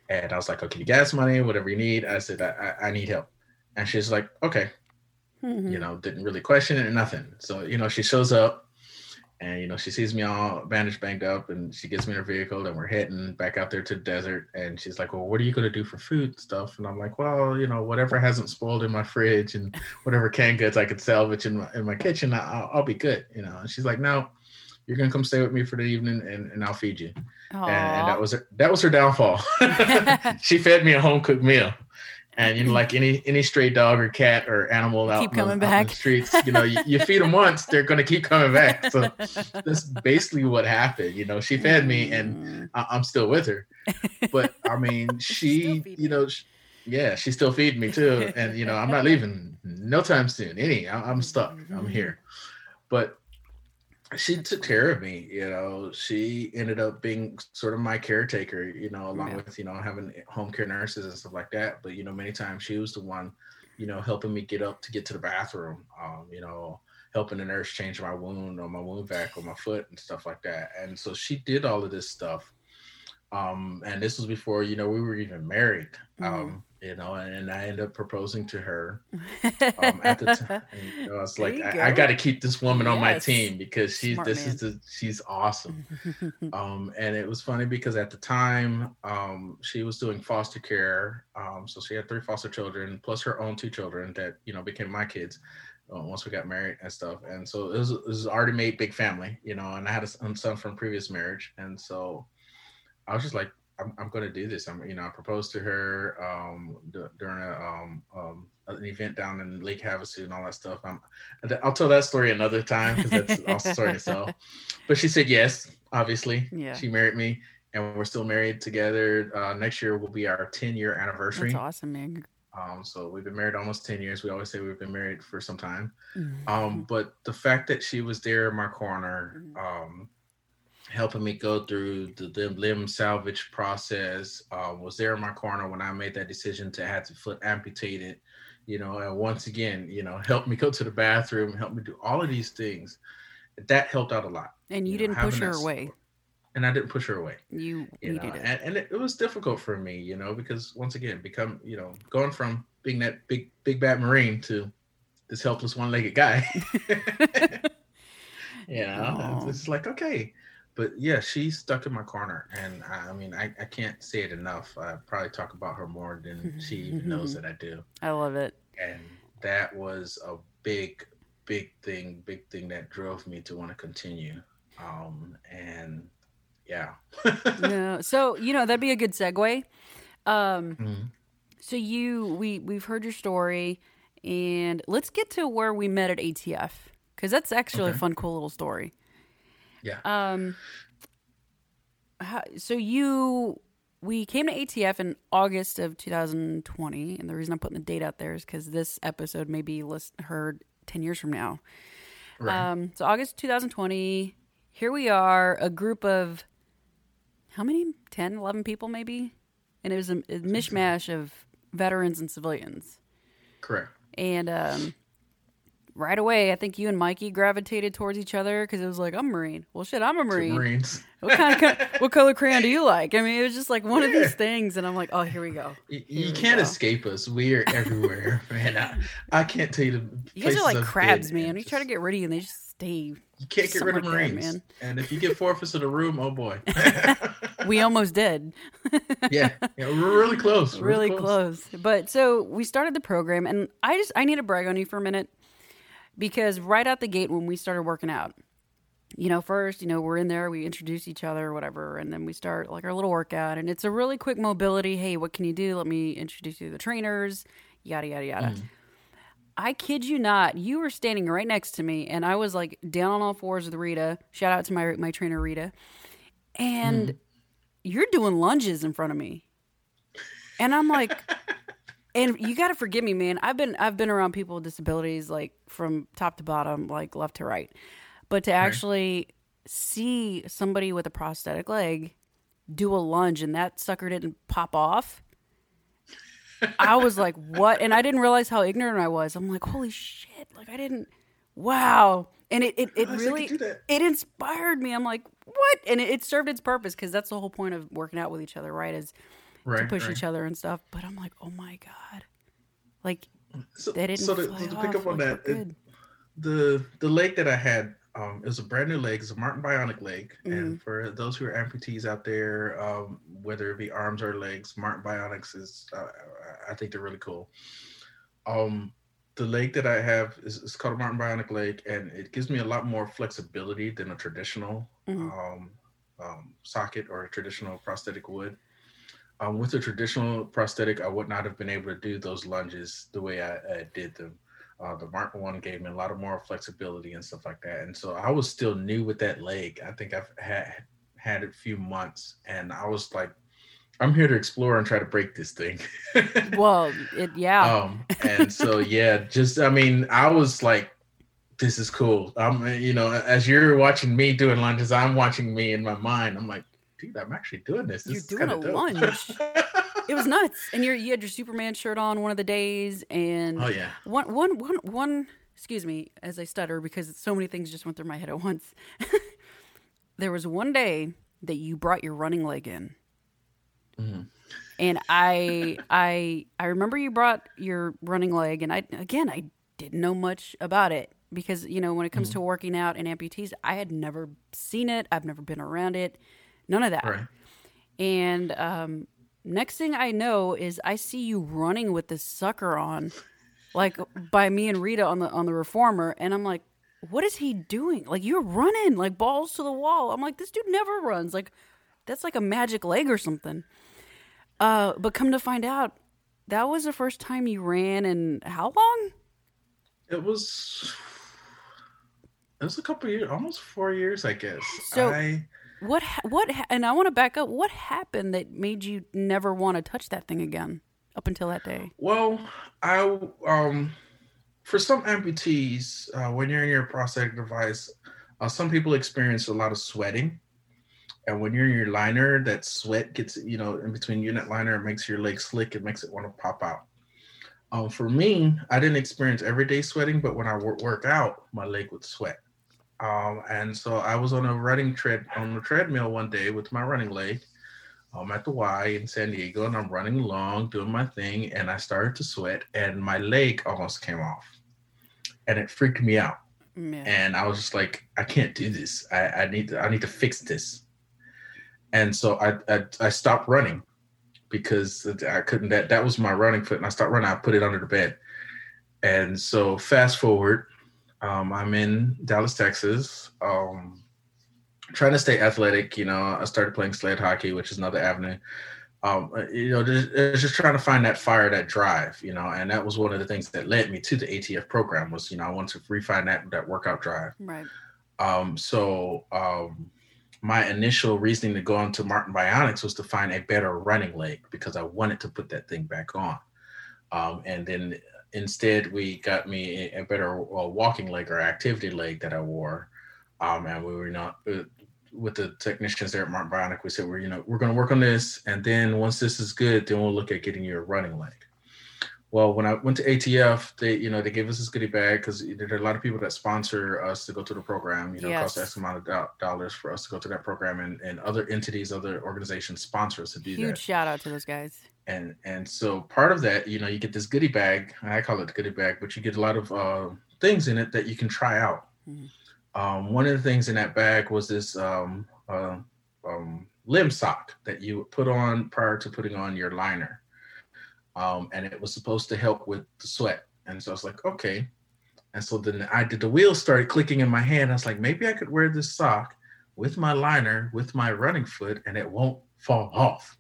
And I was like, okay, you gas money, whatever you need. I said, I, I, I need help. And she's like, okay. Mm-hmm. You know, didn't really question it or nothing. So, you know, she shows up and you know she sees me all bandaged banged up and she gets me in her vehicle and we're heading back out there to the desert and she's like well what are you going to do for food stuff and i'm like well you know whatever hasn't spoiled in my fridge and whatever canned goods i could salvage in my, in my kitchen I'll, I'll be good you know and she's like no you're gonna come stay with me for the evening and, and I'll feed you. And, and, that was her, that was her downfall. she fed me a home cooked meal and you know like any any stray dog or cat or animal out, keep coming the, back. the streets you know you, you, feed them once they're going to keep coming back so that's basically what happened you know she fed me and mm. I, am still with her but i mean she you know she, yeah she's still feeding me too and you know i'm not leaving no time soon any I, i'm stuck i'm mm-hmm. here but she took care of me you know she ended up being sort of my caretaker you know along yeah. with you know having home care nurses and stuff like that but you know many times she was the one you know helping me get up to get to the bathroom um you know helping the nurse change my wound or my wound vac or my foot and stuff like that and so she did all of this stuff um and this was before you know we were even married mm-hmm. um you know, and I ended up proposing to her um, at the time. You know, I was like, I, I got to keep this woman yes. on my team because she's Smart this man. is the she's awesome. um, and it was funny because at the time, um, she was doing foster care. Um, so she had three foster children plus her own two children that you know became my kids. uh, once we got married and stuff. And so it was, it was already made big family, you know. And I had a son from previous marriage, and so I was just like, I'm, I'm going to do this. I'm, you know, I proposed to her um, d- during a, um, um, an event down in Lake Havasu and all that stuff. I'm, I'll tell that story another time because that's also story itself. But she said yes, obviously. Yeah. She married me, and we're still married together. Uh, next year will be our 10 year anniversary. That's awesome, man. Um, so we've been married almost 10 years. We always say we've been married for some time. Mhm. Um, but the fact that she was there in my corner, Mhm. um, helping me go through the, the limb salvage process, uh, was there in my corner when I made that decision to have the foot amputated, you know, and once again, you know, helped me go to the bathroom, helped me do all of these things. That helped out a lot. and you, know, didn't push her away. support. And I didn't push her away You, you know needed it. and, and it, it was difficult for me you know because once again become you know going from being that big big bad marine to this helpless one-legged guy you know it's like okay but yeah she's stuck in my corner and i, I mean I, I can't say it enough i probably talk about her more than she even knows that i do I love it. and that was a big big thing big thing that drove me to want to continue um and yeah no, so you know that'd be a good segue. Um, Mhm. so you we we've heard your story, and let's get to where we met at ATF because that's actually a fun, cool little story. Yeah. Um. How, so you we came to ATF in August of 2020, and the reason I'm putting the date out there is because this episode may be list, heard 10 years from now. right Um, so August 2020, here we are, a group of how many? 10, 11 people maybe? And it was a, a mishmash of veterans and civilians. correct And um, right away, I think you and Mikey gravitated towards each other because it was like, I'm Marine. Well, shit, I'm a Marine. Marines. What kind of what color crayon do you like? I mean, it was just like one of these things, and I'm like, oh, here we go. You, Here you can't go. escape us. We are everywhere, man. I, I can't tell you the. You guys are like crabs, been, man. and We try to get rid of you, and they just stay. You can't get rid of something like that, Marines, man. and if you get four of us in a room, oh boy. We almost did. yeah, yeah, we're really close. really close. But so we started the program, and I just I need to brag on you for a minute because right out the gate when we started working out, you know, first you know we're in there, we introduce each other or whatever, and then we start like our little workout, and it's a really quick mobility. Hey, what can you do? Let me introduce you to the trainers. Yada yada yada. Mm. I kid you not, you were standing right next to me, and I was like down on all fours with Rita. Shout out to my my trainer Rita, and Mm. you're doing lunges in front of me, and I'm like, and you got to forgive me, man. I've been I've been around people with disabilities like from top to bottom, like left to right, but to actually see somebody with a prosthetic leg do a lunge and that sucker didn't pop off. I was like, what? And I didn't realize how ignorant I was. I'm like, holy shit. Like, I didn't, wow. And it, it, it How does I really, it inspired me. I'm like, what? And it, it served its purpose because that's the whole point of working out with each other, right? Is right, to push right. each other and stuff. But I'm like, oh my God. Like, So, they didn't so to, so to off. pick up on like, that, it- the the leg that I had, um, it was a brand new leg. It's a Martin Bionic leg, Mm-hmm. and for those who are amputees out there, um, whether it be arms or legs, Martin Bionics is, uh, I think they're really cool. Um, the leg that I have is, is called a Martin Bionic leg, and it gives me a lot more flexibility than a traditional Mhm. um, um, socket or a traditional prosthetic would. Um, with a traditional prosthetic, I would not have been able to do those lunges the way I, I did them. Uh, the Mark one gave me a lot of more flexibility and stuff like that. And so I was still new with that leg. I think I've had had a few months, and I was like, I'm here to explore and try to break this thing. Well, it, yeah. um, and so yeah, just I mean, I was like, this is cool. I'm you know, as you're watching me doing lunges, I'm watching me in my mind. I'm like, dude, I'm actually doing this. this You're doing a dope. lunge. it was nuts. And you're, you had your Superman shirt on one of the days, and oh yeah. one, one, one, one. Excuse me, as I stutter because so many things just went through my head at once. there was one day that you brought your running leg in, Mhm. and I, I, I remember you brought your running leg, and I, again, I didn't know much about it because you know when it comes to working out and amputees, I had never seen it. I've never been around it. None of that. Right. And um, next thing I know is I see you running with this sucker on, like by me and Rita on the on the reformer, and I'm like, what is he doing? Like you're running like balls to the wall. I'm like, this dude never runs. Like that's like a magic leg or something. Uh, but come to find out, that was the first time you ran in how long? It was. It was a couple years, almost four years, I guess. So- I, What ha- what? And I want to back up. What happened that made you never want to touch that thing again up until that day? Well, I um for some amputees, uh, when you're in your prosthetic device, uh, some people experience a lot of sweating, and when you're in your liner, that sweat gets you know in between unit liner, it makes your leg slick. It makes it want to pop out. Um, for me, I didn't experience everyday sweating, but when I wor- work out, my leg would sweat. Um, and so I was on a running tread on the treadmill one day with my running leg. I'm at the Y in San Diego and I'm running along doing my thing and I started to sweat and my leg almost came off and it freaked me out Yeah. and I was just like I can't do this I, I need to I need to fix this and so I, I I stopped running because I couldn't that that was my running foot and I stopped running I put it under the bed and so fast forward um, I'm in Dallas Texas um, trying to stay athletic. You know, I started playing sled hockey, which is another avenue. Um, uh, you know, just, just trying to find that fire, that drive. You know, and that was one of the things that led me to the ATF program. Was you know I wanted to refine that that workout drive. right. Um, so um, my initial reasoning to go into Martin Bionics was to find a better running leg because I wanted to put that thing back on. Um, and then instead, we got me a, better walking leg or activity leg that I wore. Um, and we were not uh, with the technicians there at Martin Bionic. We said we're you know we're going to work on this, and then once this is good, then we'll look at getting you a running leg. Well, when I went to ATF, they you know they gave us this goodie bag because there are a lot of people that sponsor us to go to the program. You know, it costs Yes. X amount of do- dollars for us to go to that program, and, and other entities, other organizations sponsor us to do Huge that. Huge shout out to those guys. And and so part of that, you know, you get this goodie bag. I call it the goodie bag, but you get a lot of uh, things in it that you can try out. Mhm. Um, one of the things in that bag was this um, uh, um, limb sock that you would put on prior to putting on your liner um, and it was supposed to help with the sweat. And so I was like, okay. And so then I did the wheels started clicking in my hand. I was like, maybe I could wear this sock with my liner, with my running foot, and it won't fall off.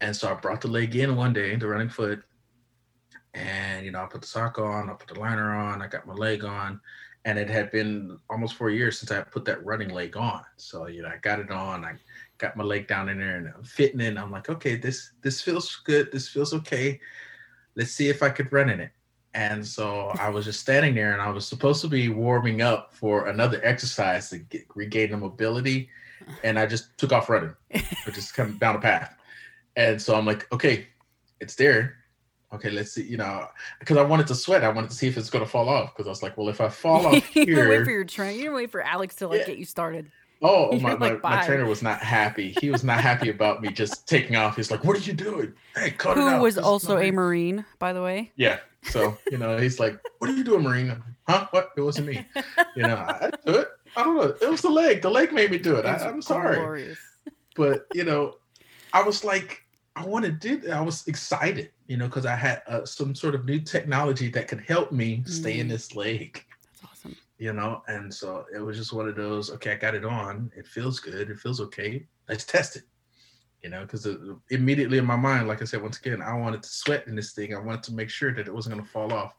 And so I brought the leg in one day, the running foot, and you know, I put the sock on, I put the liner on, I got my leg on, and it had been almost four years since I put that running leg on. So you know, I got it on, I got my leg down in there and I'm fitting in. I'm like, okay, this this feels good. This feels okay. Let's see if I could run in it. And so I was just standing there and I was supposed to be warming up for another exercise to get, regain the mobility. And I just took off running, I just come down the path. And so I'm like, okay, it's there. Okay, let's see, you know, because I wanted to sweat. I wanted to see if it's going to fall off. Because I was like, well, if I fall off you didn't wait for your train. You wait for Alex to like Yeah. get you started. Oh, my, my, like, my "Bye." trainer was not happy. He was not happy about me just taking off. He's like, "What are you doing? Hey, cut it Who out." was This also a. Marine, by the way. Yeah. So you know, he's like, "What are you doing, Marine?" Like, huh? What? It wasn't me. You know, I do it. I don't know. It was the leg. The leg made me do it. I, I'm sorry, glorious. but you know, I was like, I want to do. I was excited, you know, because I had uh, some sort of new technology that could help me stay in Mm. this leg. You know and so it was just one of those okay i got it on it feels good it feels okay let's test it you know because immediately in my mind like i said once again i wanted to sweat in this thing i wanted to make sure that it wasn't going to fall off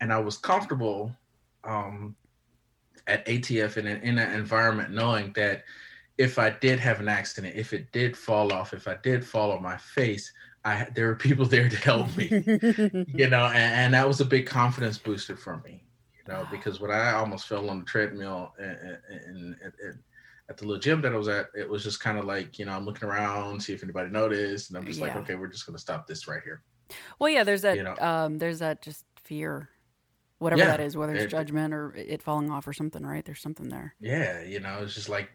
and i was comfortable um, at atf in, in that environment knowing that if i did have an accident if it did fall off if i did fall on my face i there were people there to help me you know, and, and that was a big confidence booster for me, know, because when I almost fell on the treadmill and, and, and, at the little gym that I was at, it was just kind of like, you know, I'm looking around, see if anybody noticed, and I'm just like, okay, we're just gonna stop this right here. well, yeah, there's that. You know. um, there's that just fear, whatever Yeah. that is, whether it's It- judgment or it falling off or something. Right? There's something there. Yeah, you know, it's just like,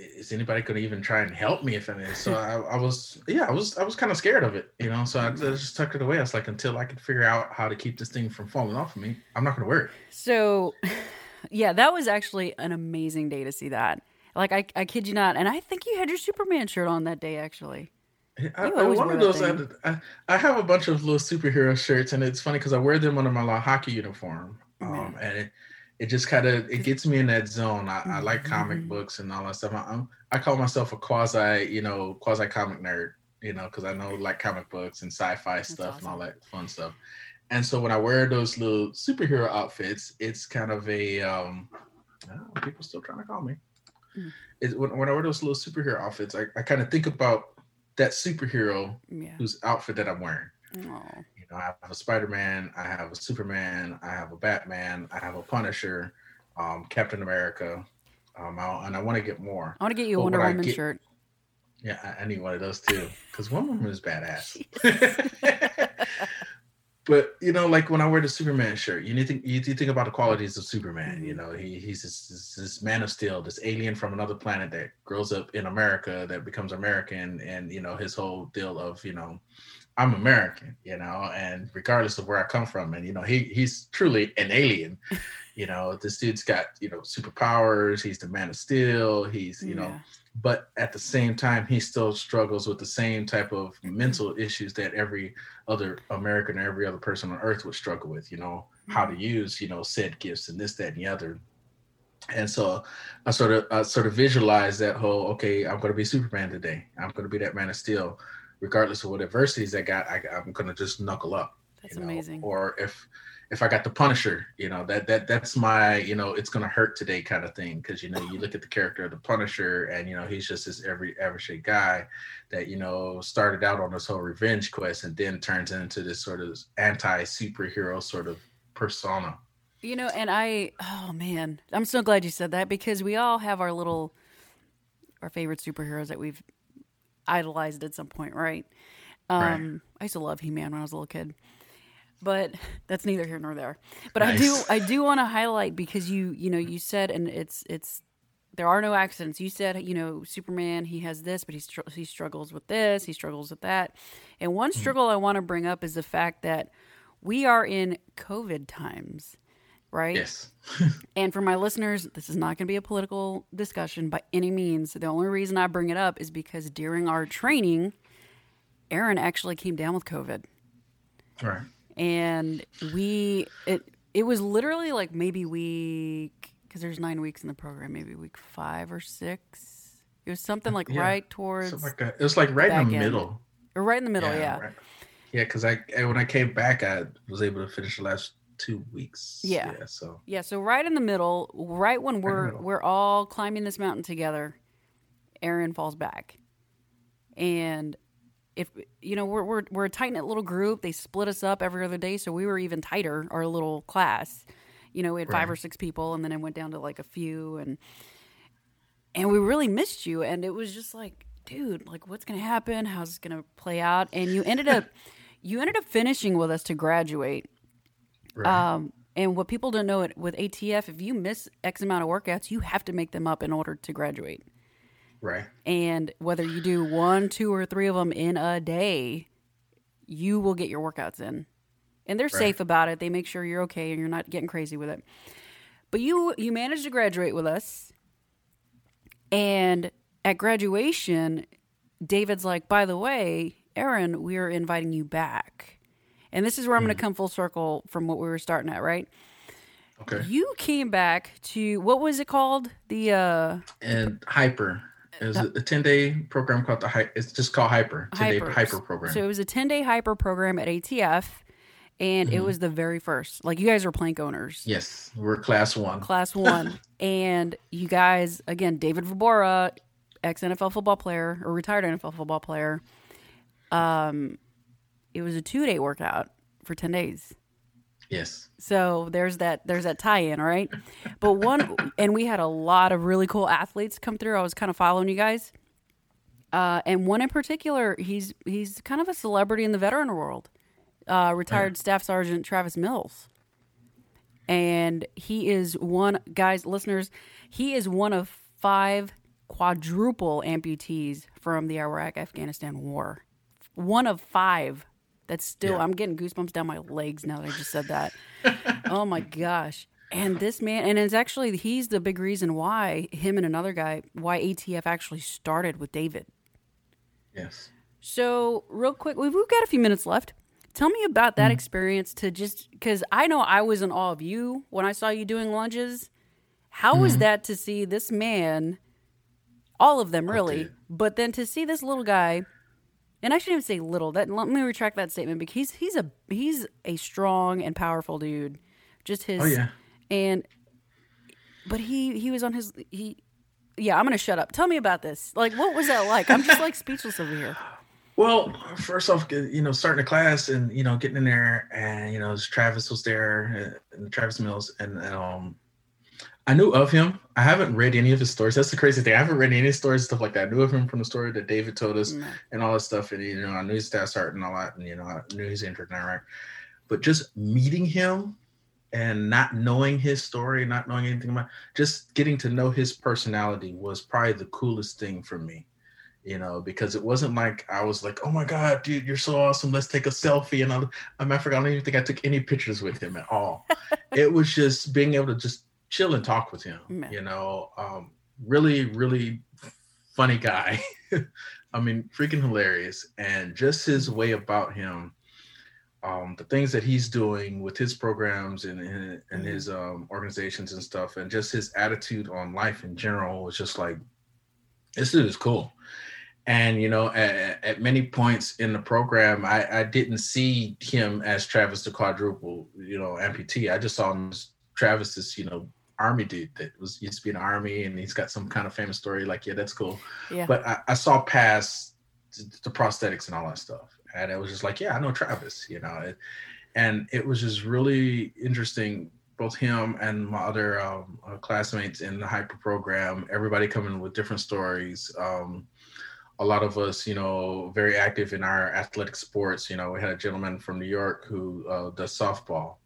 is anybody gonna even try and help me if I mean? So I, I was, yeah, I was, I was kind of scared of it, you know. So I just tucked it away. I was like, until I could figure out how to keep this thing from falling off of me, I'm not gonna wear it. So, yeah, that was actually an amazing day to see that. Like, I, I kid you not. And I think you had your Superman shirt on that day, actually. I, I, one of those. I, I, have a bunch of little superhero shirts, and it's funny because I wear them under my hockey uniform, um, and it, it just kind of it gets me in that zone. I, I like comic mm-hmm. books and all that stuff. I, I call myself a quasi, you know, quasi comic nerd, you know, because I know like comic books and sci-fi stuff awesome. and all that fun stuff. And so when I wear those little superhero outfits, it's kind of a um, oh, people still trying to call me. Mm. It, when, when I wear those little superhero outfits, I, I kind of think about that superhero yeah. whose outfit that I'm wearing. Aww. Know, I have a Spider-Man, I have a Superman, I have a Batman, I have a Punisher, um, Captain America, um, I, and I want to get more. I want to get you a Wonder Woman get, shirt. Yeah, I, I, need one of those too, because Wonder Woman is badass. but you know, like when I wear the Superman shirt, you need to you, you think about the qualities of Superman. You mm-hmm. know, he he's this, this, this, man of steel, this alien from another planet that grows up in America, that becomes American, and you know his whole deal of you know, I'm American, you know, and regardless of where I come from, and you know he he's truly an alien. you know, this dude's got you know superpowers. He's the man of steel. He's you yeah. know but at the same time he still struggles with the same type of mental issues that every other american or every other person on earth would struggle with you know how to mm-hmm. use you know said gifts and this that and the other and so i sort of I sort of visualize that whole okay i'm going to be superman today i'm going to be that man of steel regardless of what adversities i got I, am going to just knuckle up that's you know? amazing or if if I got the Punisher, you know that that that's my you know it's gonna hurt today kind of thing because you know you look at the character of the Punisher and you know he's just this every average guy that you know started out on this whole revenge quest and then turns into this sort of anti superhero sort of persona. You know, and I oh man, I'm so glad you said that because we all have our little our favorite superheroes that we've idolized at some point, right? Um, right. I used to love He Man when I was a little kid but that's neither here nor there. But nice. I do I do want to highlight because you you know you said and it's it's there are no accidents. You said you know Superman he has this, but he str- he struggles with this, he struggles with that. And one mm-hmm. struggle mm-hmm. I want to bring up is the fact that we are in COVID times, right? Yes. and for my listeners, this is not going to be a political discussion by any means. The only reason I bring it up is because during our training, Aaron actually came down with COVID. Right and we it it was literally like maybe week because there's nine weeks in the program, maybe week five or six. It was something like yeah, right towards. Like that. It was like right in the end. middle. Or right in the middle, yeah. Yeah, right. yeah, because I when I came back, I was able to finish the last two weeks. Yeah. yeah so yeah, so right in the middle, right when we're we're all climbing this mountain together, Aaron falls back, and if you know we're we're we're a tight knit little group. They split us up every other day, so we were even tighter. Our little class, you know, we had right. five or six people, and then it went down to like a few, and and we really missed you. And it was just like, dude, like what's gonna happen? How's it gonna play out? And you ended up you ended up finishing with us to graduate. Right. Um, and what people don't know it with ATF, if you miss X amount of workouts, you have to make them up in order to graduate. Right. And whether you do one, two, or three of them in a day, you will get your workouts in. And they're right. safe about it. They make sure you're okay and you're not getting crazy with it. But you you managed to graduate with us. And at graduation, David's like, by the way, Aaron, we are inviting you back. And this is where I'm going to come full circle from what we were starting at, right? Okay. You came back to what was it called? The uh and hyper. It was a 10 day program called the Hyper. It's just called Hyper. 10 day Hyper program. So it was a 10 day Hyper program at ATF, and mm-hmm. it was the very first. Like you guys are plank owners. Yes, we're class one. Class one. and you guys, again, David Vobora, ex NFL football player or retired NFL football player. Um, it was a two day workout for 10 days. Yes. So there's that there's that tie-in, right? But one and we had a lot of really cool athletes come through. I was kind of following you guys. Uh, and one in particular, he's he's kind of a celebrity in the veteran world. Uh, retired Staff Sergeant Travis Mills. And he is one guys, listeners, he is one of five quadruple amputees from the Iraq Afghanistan war. One of five that's still, yeah. I'm getting goosebumps down my legs now that I just said that. oh my gosh. And this man, and it's actually, he's the big reason why him and another guy, why ATF actually started with David. Yes. So, real quick, we've, we've got a few minutes left. Tell me about that mm. experience to just because I know I was in awe of you when I saw you doing lunges. How mm-hmm. was that to see this man, all of them really, okay. but then to see this little guy, and I shouldn't even say little. That let me retract that statement because he's he's a he's a strong and powerful dude. Just his, oh yeah, and but he he was on his he yeah, I'm gonna shut up. Tell me about this. Like, what was that like? I'm just like speechless over here. Well, first off, you know, starting a class and you know, getting in there, and you know, Travis was there, and Travis Mills, and um, I knew of him. I haven't read any of his stories. That's the crazy thing. I haven't read any stories, stuff like that. I knew of him from the story that David told us, mm. and all that stuff. And you know, I knew his stats hurt and all that, and you know, I knew he's injured now, right? But just meeting him and not knowing his story, not knowing anything about, just getting to know his personality was probably the coolest thing for me you know, because it wasn't like I was like, oh my God, dude, you're so awesome. Let's take a selfie. And I, I, mean, I forgot, I don't even think I took any pictures with him at all. it was just being able to just chill and talk with him, Man. you know, um, really, really funny guy. I mean, freaking hilarious. And just his way about him, um, the things that he's doing with his programs and, and, and his um, organizations and stuff, and just his attitude on life in general was just like, this dude is cool and you know at, at, many points in the program I, I, didn't see him as travis the quadruple you know amputee i just saw him as travis this you know army dude that was used to be in the army and he's got some kind of famous story like yeah that's cool yeah. but I, I saw past the prosthetics and all that stuff and it was just like yeah i know travis you know it, and it was just really interesting both him and my other um, uh, classmates in the hyper program everybody coming with different stories um, a lot of us, you know, very active in our athletic sports. You know, we had a gentleman from New York who uh, does softball.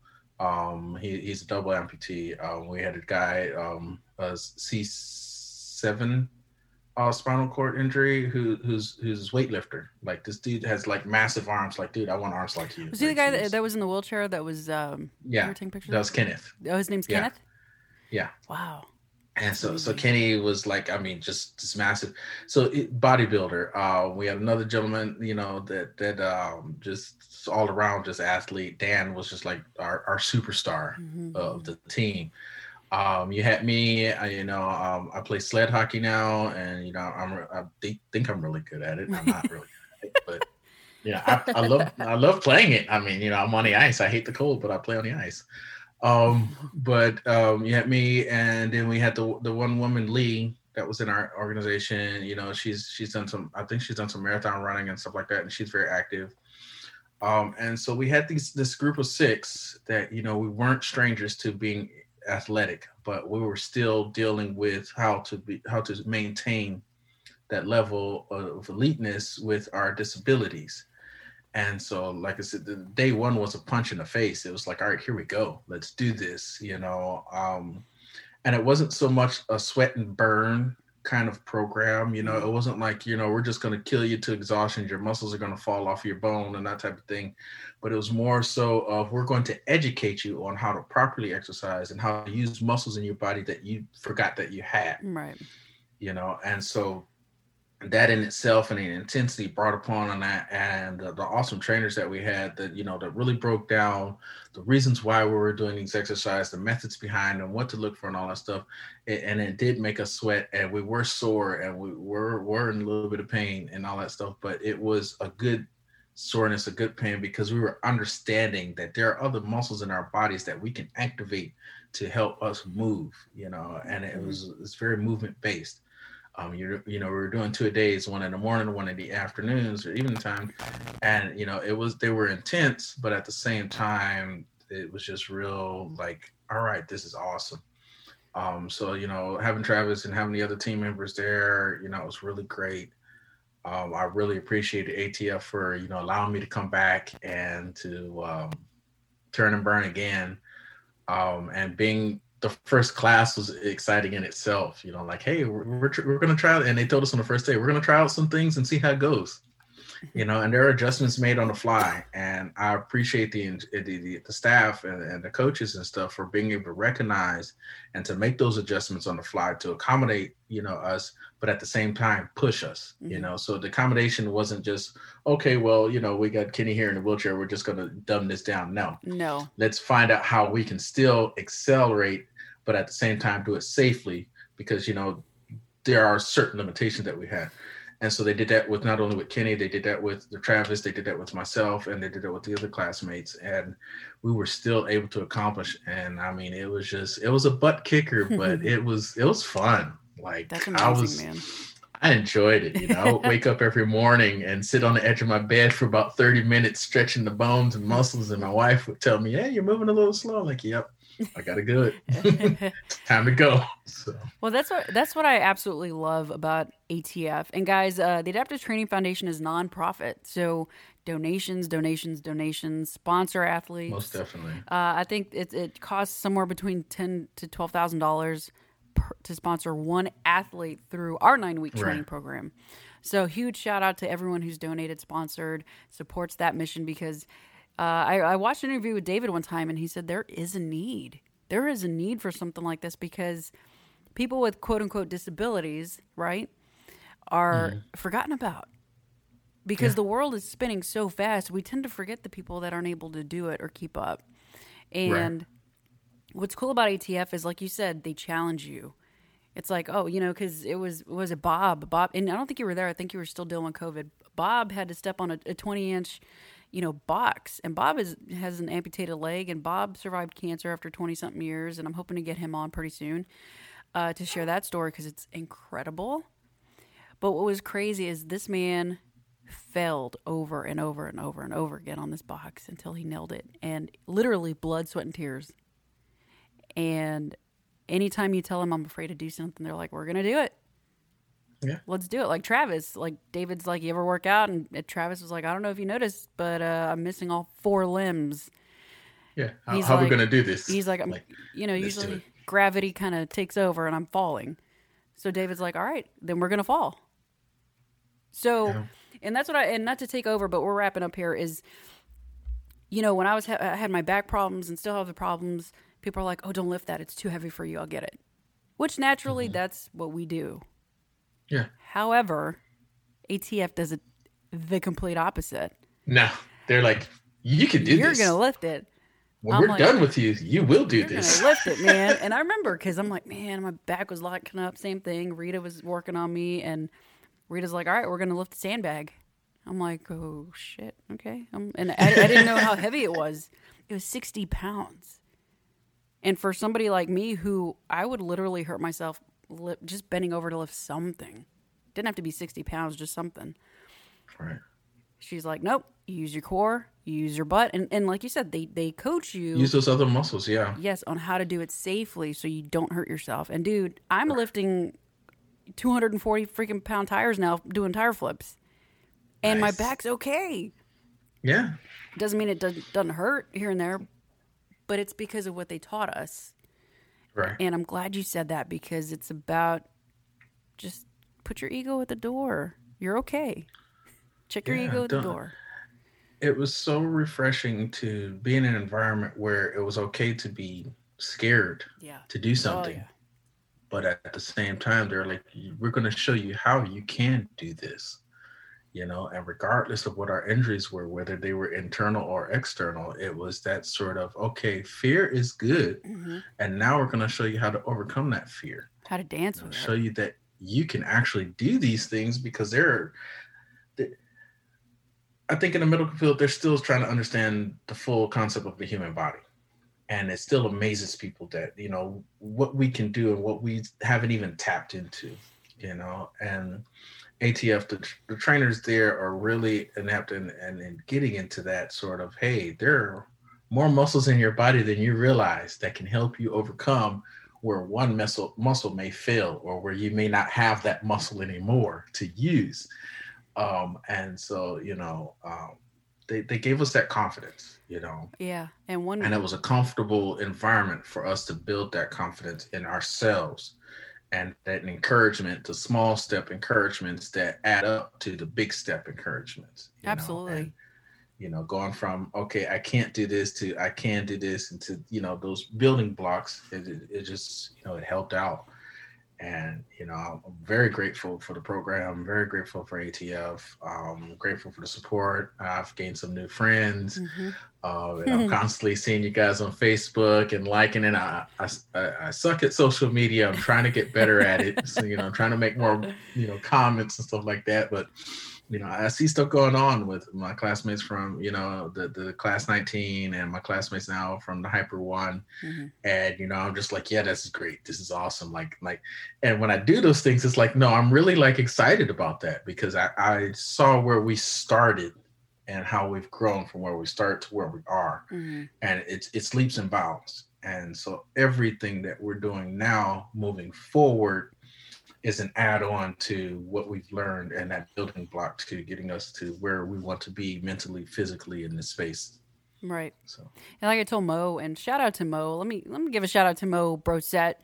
Um, he, he's a double amputee. Um, we had a guy, um, a C7 uh, spinal cord injury who who's who's weightlifter. Like this dude has like massive arms. Like, dude, I want arms like you. Was he the guy that, that was in the wheelchair that was um yeah taking pictures? That was Kenneth. Oh, his name's yeah. Kenneth. Yeah. Wow. And so, so Kenny was like, I mean, just just massive. So it, bodybuilder. Uh, we had another gentleman, you know, that that um, just all around just athlete. Dan was just like our, our superstar mm-hmm. of the team. Um, you had me, I, you know, um, I play sled hockey now, and you know, I'm I think I'm really good at it. I'm not really, good it, but yeah, I, I love I love playing it. I mean, you know, I'm on the ice. I hate the cold, but I play on the ice. Um, but um, you had me, and then we had the the one woman Lee that was in our organization. You know, she's she's done some. I think she's done some marathon running and stuff like that, and she's very active. Um, and so we had these this group of six that you know we weren't strangers to being athletic, but we were still dealing with how to be how to maintain that level of eliteness with our disabilities. And so, like I said, the day one was a punch in the face. It was like, all right, here we go. Let's do this, you know. Um, and it wasn't so much a sweat and burn kind of program, you know. Mm-hmm. It wasn't like, you know, we're just going to kill you to exhaustion. Your muscles are going to fall off your bone and that type of thing. But it was more so of we're going to educate you on how to properly exercise and how to use muscles in your body that you forgot that you had. Right. You know, and so that in itself and the intensity brought upon on that and the, the, awesome trainers that we had that you know that really broke down the reasons why we were doing these exercises the methods behind them what to look for and all that stuff it, and it did make us sweat and we were sore and we were were in a little bit of pain and all that stuff but it was a good soreness a good pain because we were understanding that there are other muscles in our bodies that we can activate to help us move you know and it mm-hmm. was it's very movement based um, you you know we were doing two days, one in the morning, one in the afternoons or evening time, and you know it was they were intense, but at the same time it was just real like all right, this is awesome. Um, so you know having Travis and having the other team members there, you know it was really great. Um, I really appreciated ATF for you know allowing me to come back and to um, turn and burn again, um, and being the first class was exciting in itself. You know, like, hey, we're, we're, we're going to try, and they told us on the first day, we're going to try out some things and see how it goes. you know, and there are adjustments made on the fly. And I appreciate the the, the, the staff and, and the coaches and stuff for being able to recognize and to make those adjustments on the fly to accommodate, you know, us, but at the same time push us, mm-hmm. you know. So the accommodation wasn't just okay. Well, you know, we got Kenny here in a wheelchair. We're just going to dumb this down. No, no. Let's find out how we can still accelerate, but at the same time do it safely because you know there are certain limitations that we had. And so they did that with not only with Kenny, they did that with the Travis, they did that with myself, and they did that with the other classmates. And we were still able to accomplish. And I mean, it was just it was a butt kicker, but it was it was fun. Like That's amazing, I was man. I enjoyed it. You know, I would wake up every morning and sit on the edge of my bed for about 30 minutes, stretching the bones and muscles. And my wife would tell me, Hey, you're moving a little slow. I'm like, yep, I gotta go it. Time to go. So. Well, that's what that's what I absolutely love about ATF. And guys, uh, the Adaptive Training Foundation is nonprofit, so donations, donations, donations, sponsor athletes. Most definitely. Uh, I think it it costs somewhere between ten to twelve thousand dollars to sponsor one athlete through our nine week training right. program. So huge shout out to everyone who's donated, sponsored, supports that mission because uh, I, I watched an interview with David one time, and he said there is a need. There is a need for something like this because people with quote unquote disabilities, right, are mm. forgotten about. Because yeah. the world is spinning so fast, we tend to forget the people that aren't able to do it or keep up. And right. what's cool about ATF is, like you said, they challenge you. It's like, oh, you know, because it was was it Bob? Bob, and I don't think you were there. I think you were still dealing with COVID. Bob had to step on a, a 20 inch you know, box. And Bob is, has an amputated leg, and Bob survived cancer after 20 something years. And I'm hoping to get him on pretty soon uh, to share that story because it's incredible. But what was crazy is this man failed over and over and over and over again on this box until he nailed it. And literally blood, sweat, and tears. And anytime you tell them I'm afraid to do something, they're like, we're going to do it. Yeah. Let's do it. Like Travis, like David's like, you ever work out? And Travis was like, I don't know if you noticed, but uh, I'm missing all four limbs. Yeah. How, how like, are we going to do this? He's like, I'm, like, you know, usually gravity kind of takes over and I'm falling. So David's like, all right, then we're going to fall. So, yeah. and that's what I, and not to take over, but we're wrapping up here is, you know, when I was, I had my back problems and still have the problems, people are like, oh, don't lift that. It's too heavy for you. I'll get it. Which naturally, mm-hmm. that's what we do yeah. However, ATF does it the complete opposite. No, they're like, you can do You're this. You're gonna lift it. When I'm we're like, done with you, you will do this. lift it, man. and I remember because I'm like, man, my back was locking up. Same thing. Rita was working on me, and Rita's like, all right, we're gonna lift the sandbag. I'm like, oh shit, okay. Um, and I, I didn't know how heavy it was. It was 60 pounds. And for somebody like me, who I would literally hurt myself just bending over to lift something. Didn't have to be 60 pounds, just something. Right. She's like, nope, you use your core, you use your butt. And, and like you said, they, they coach you. Use those other muscles, yeah. Yes, on how to do it safely so you don't hurt yourself. And dude, I'm right. lifting 240 freaking pound tires now doing tire flips. And nice. my back's okay. Yeah. Doesn't mean it doesn't, doesn't hurt here and there, but it's because of what they taught us. Right. And I'm glad you said that because it's about just put your ego at the door. You're okay. Check your yeah, ego at the door. It was so refreshing to be in an environment where it was okay to be scared yeah. to do oh, something. Oh, yeah. But at the same time, they're like, we're going to show you how you can do this you know and regardless of what our injuries were whether they were internal or external it was that sort of okay fear is good mm-hmm. and now we're going to show you how to overcome that fear how to dance with it. show you that you can actually do these things because they're, they're i think in the medical field they're still trying to understand the full concept of the human body and it still amazes people that you know what we can do and what we haven't even tapped into you know and ATF, the, the trainers there are really inept and in, in, in getting into that sort of, hey, there are more muscles in your body than you realize that can help you overcome where one muscle muscle may fail or where you may not have that muscle anymore to use. Um, and so, you know, um, they, they gave us that confidence, you know. Yeah. And one and it was a comfortable environment for us to build that confidence in ourselves and that encouragement, the small step encouragements that add up to the big step encouragements. Absolutely. And, you know, going from okay, I can't do this to I can do this, and to you know those building blocks, it, it, it just you know it helped out and you know i'm very grateful for the program very grateful for atf um, grateful for the support i've gained some new friends mm-hmm. Uh, and i'm constantly seeing you guys on facebook and liking it I, I, I suck at social media i'm trying to get better at it so you know i'm trying to make more you know comments and stuff like that but you know, I see stuff going on with my classmates from, you know, the, the class 19 and my classmates now from the hyper one. Mm-hmm. And, you know, I'm just like, yeah, this is great. This is awesome. Like, like, and when I do those things, it's like, no, I'm really like excited about that because I, I saw where we started and how we've grown from where we start to where we are. Mm-hmm. And it's, it's leaps and bounds. And so everything that we're doing now moving forward is an add-on to what we've learned and that building block to getting us to where we want to be mentally, physically in this space. Right. So, and like I told Mo, and shout out to Mo. Let me let me give a shout out to Mo Brosette.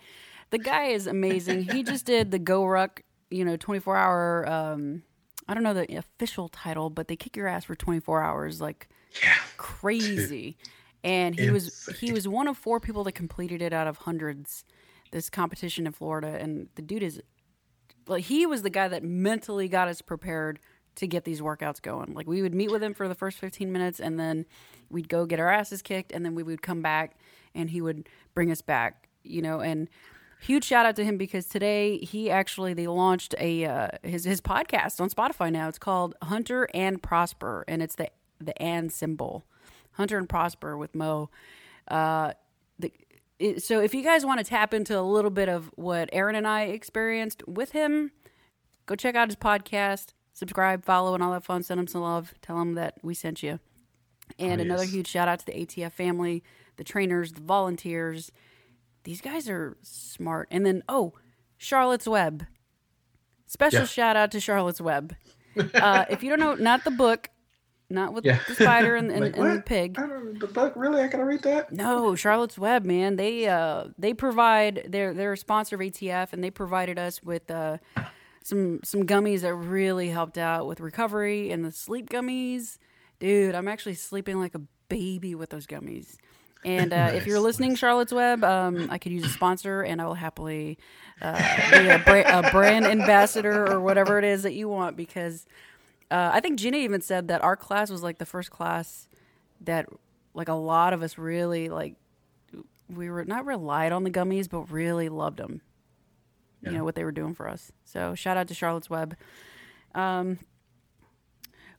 The guy is amazing. he just did the GORUCK, you know, 24 hour. Um, I don't know the official title, but they kick your ass for 24 hours, like yeah. crazy. And he was he was one of four people that completed it out of hundreds. This competition in Florida, and the dude is like he was the guy that mentally got us prepared to get these workouts going. Like we would meet with him for the first 15 minutes and then we'd go get our asses kicked and then we would come back and he would bring us back, you know, and huge shout out to him because today he actually they launched a uh, his his podcast on Spotify now. It's called Hunter and Prosper and it's the the and symbol. Hunter and Prosper with Mo. Uh, the so if you guys want to tap into a little bit of what Aaron and I experienced with him, go check out his podcast, subscribe, follow, and all that fun. Send him some love. Tell him that we sent you. And oh, another huge shout out to the ATF family, the trainers, the volunteers. These guys are smart. And then, oh, Charlotte's Web. Special yeah. shout out to Charlotte's Web. Uh, if you don't know, not the book, not with yeah. the spider and, and, like, and the pig. the book, really? I gotta read that? No, Charlotte's Web, man. They uh they provide they're they're a sponsor of ATF and they provided us with uh some some gummies that really helped out with recovery and the sleep gummies. Dude, I'm actually sleeping like a baby with those gummies. And uh, nice, if you're listening, nice. Charlotte's Web, um, I could use a sponsor, and I will happily uh, be a, bra- a brand ambassador or whatever it is that you want because uh, I think Gina even said that our class was like the first class that like a lot of us really like we were not relied on the gummies but really loved them yeah. you know what they were doing for us so shout out to charlotte's web um,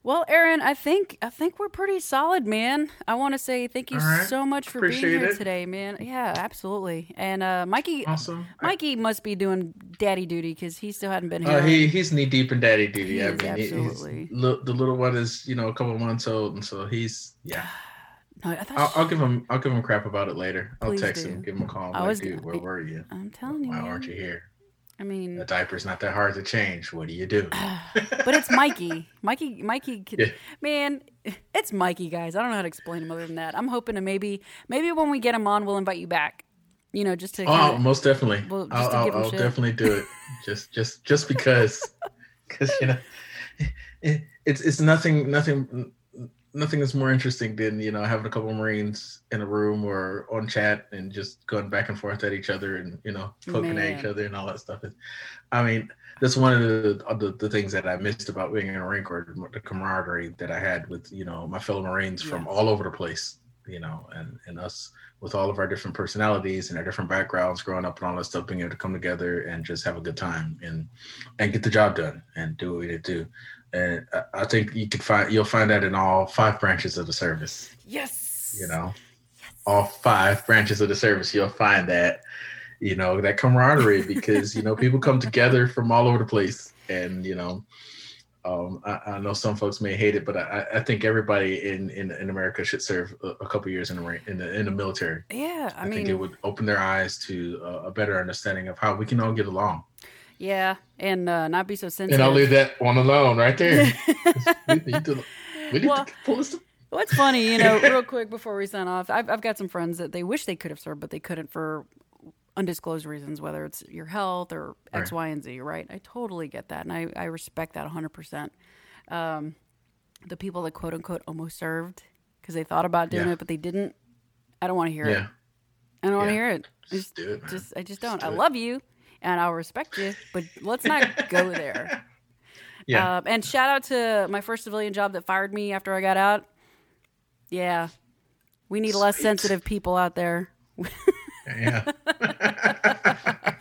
well, Aaron, I think I think we're pretty solid, man. I want to say thank you right. so much for Appreciate being here it. today, man. Yeah, absolutely. And uh, Mikey, awesome. Mikey must be doing daddy duty because he still hadn't been uh, here. Uh, he he's knee deep in daddy duty. He I mean, absolutely. the little one is you know a couple months old, and so he's yeah. No, I I'll, I'll, give him. I'll give him crap about it later. I'll text do. him, give him a call. i was, like, dude, where were you? I'm telling you. Why aren't you here? I mean, a diaper's not that hard to change. What do you do? but it's Mikey. Mikey. Mikey. Yeah. Man, it's Mikey, guys. I don't know how to explain him other than that. I'm hoping to maybe, maybe when we get him on, we'll invite you back. You know, just to. Oh, kinda, most definitely. Well, I'll, I'll, I'll definitely do it. just, just, just because, because you know, it, it's it's nothing, nothing nothing is more interesting than you know having a couple Marines in a room or on chat and just going back and forth at each other and you know poking Man. at each other and all that stuff. I mean, that's one of the, the, the things that I missed about being in a Marine Corps, the camaraderie that I had with you know my fellow Marines from all over the place, you know, and and us with all of our different personalities and our different backgrounds growing up and all that stuff, being able to come together and just have a good time and and get the job done and do what we need to do and I think you could find you'll find that in all five branches of the service. Yes. You know, yes. all five branches of the service, you'll find that, you know, that camaraderie because you know people come together from all over the place, and you know, um, I, I, know some folks may hate it, but I, I think everybody in, in, in America should serve a, a couple years in the in the in the military. Yeah, I, I mean, think it would open their eyes to a, a better understanding of how we can all get along. Yeah, and uh, not be so sensitive. And I'll leave that one alone right there. we need to, we need well, to pull this. What's funny, you know, real quick before we sign off, I've, I've got some friends that they wish they could have served, but they couldn't for undisclosed reasons, whether it's your health or X, Right. Y, and Z, right? I totally get that. And I, I respect that 100%. Um, the people that quote unquote almost served because they thought about doing Yeah. it, but they didn't. I don't want to hear it. I don't want to hear it. I Just do it, man. just, I just Just don't. do I love you and I'll respect you, but let's not go there. Yeah. Um, and shout out to my first civilian job that fired me after I got out. Yeah. We need less sensitive people out there. yeah.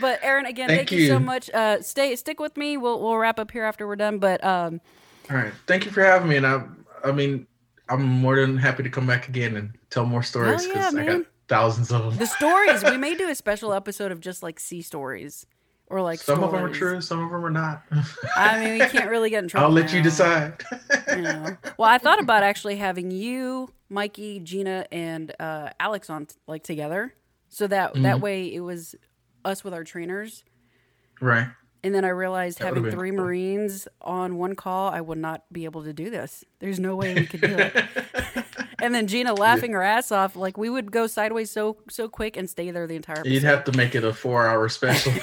But Aaron, again, thank, Thank you. so much. Uh, stay, stick with me. We'll we'll wrap up here after we're done. But um, All right. Thank you for having me. And I, I mean, I'm more than happy to come back again and tell more stories yeah, I man. got thousands of them. the stories we may do a special episode of just like sea stories or like some of them are true, some of them are not. I mean, we can't really get in trouble. I'll let you decide. you know. Well, I thought about actually having you, Mikey, Gina, and uh, Alex on like together, so that that Mhm. way it was us with our trainers. right. And then I realized That having three cool. Marines on one call, I would not be able to do this. There's no way we could do it. and then Gina laughing her ass off, like we would go sideways so so quick and stay there the entire. Episode. You'd have to make it a four hour special.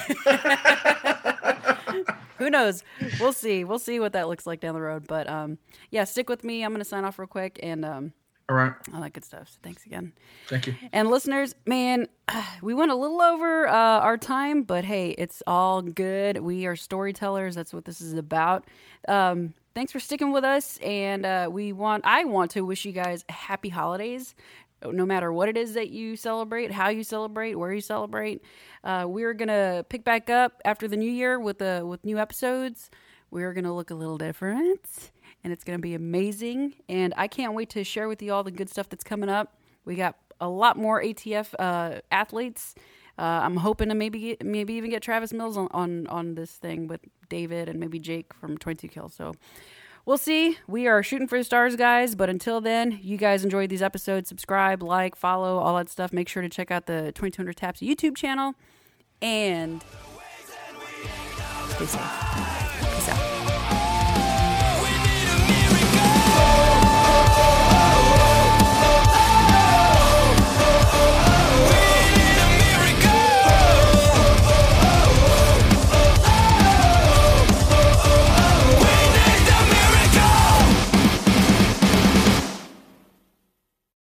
Who knows? We'll see. We'll see what that looks like down the road. But um, yeah, stick with me. I'm gonna sign off real quick and um, All right. all that good stuff. So thanks again. Thank you. And listeners, man, we went a little over uh, our time, but hey, it's all good. We are storytellers. That's what this is about. Um, thanks for sticking with us, and uh, we want. I want to wish you guys happy holidays. No matter what it is that you celebrate, how you celebrate, where you celebrate, uh, we're gonna pick back up after the new year with the with new episodes. We're gonna look a little different, and it's gonna be amazing. And I can't wait to share with you all the good stuff that's coming up. We got a lot more ATF uh, athletes. Uh, I'm hoping to maybe maybe even get Travis Mills on, on on this thing with David and maybe Jake from 22 Kills. So we'll see. We are shooting for the stars, guys. But until then, you guys enjoyed these episodes. Subscribe, like, follow, all that stuff. Make sure to check out the 2200 Taps YouTube channel. And stay safe.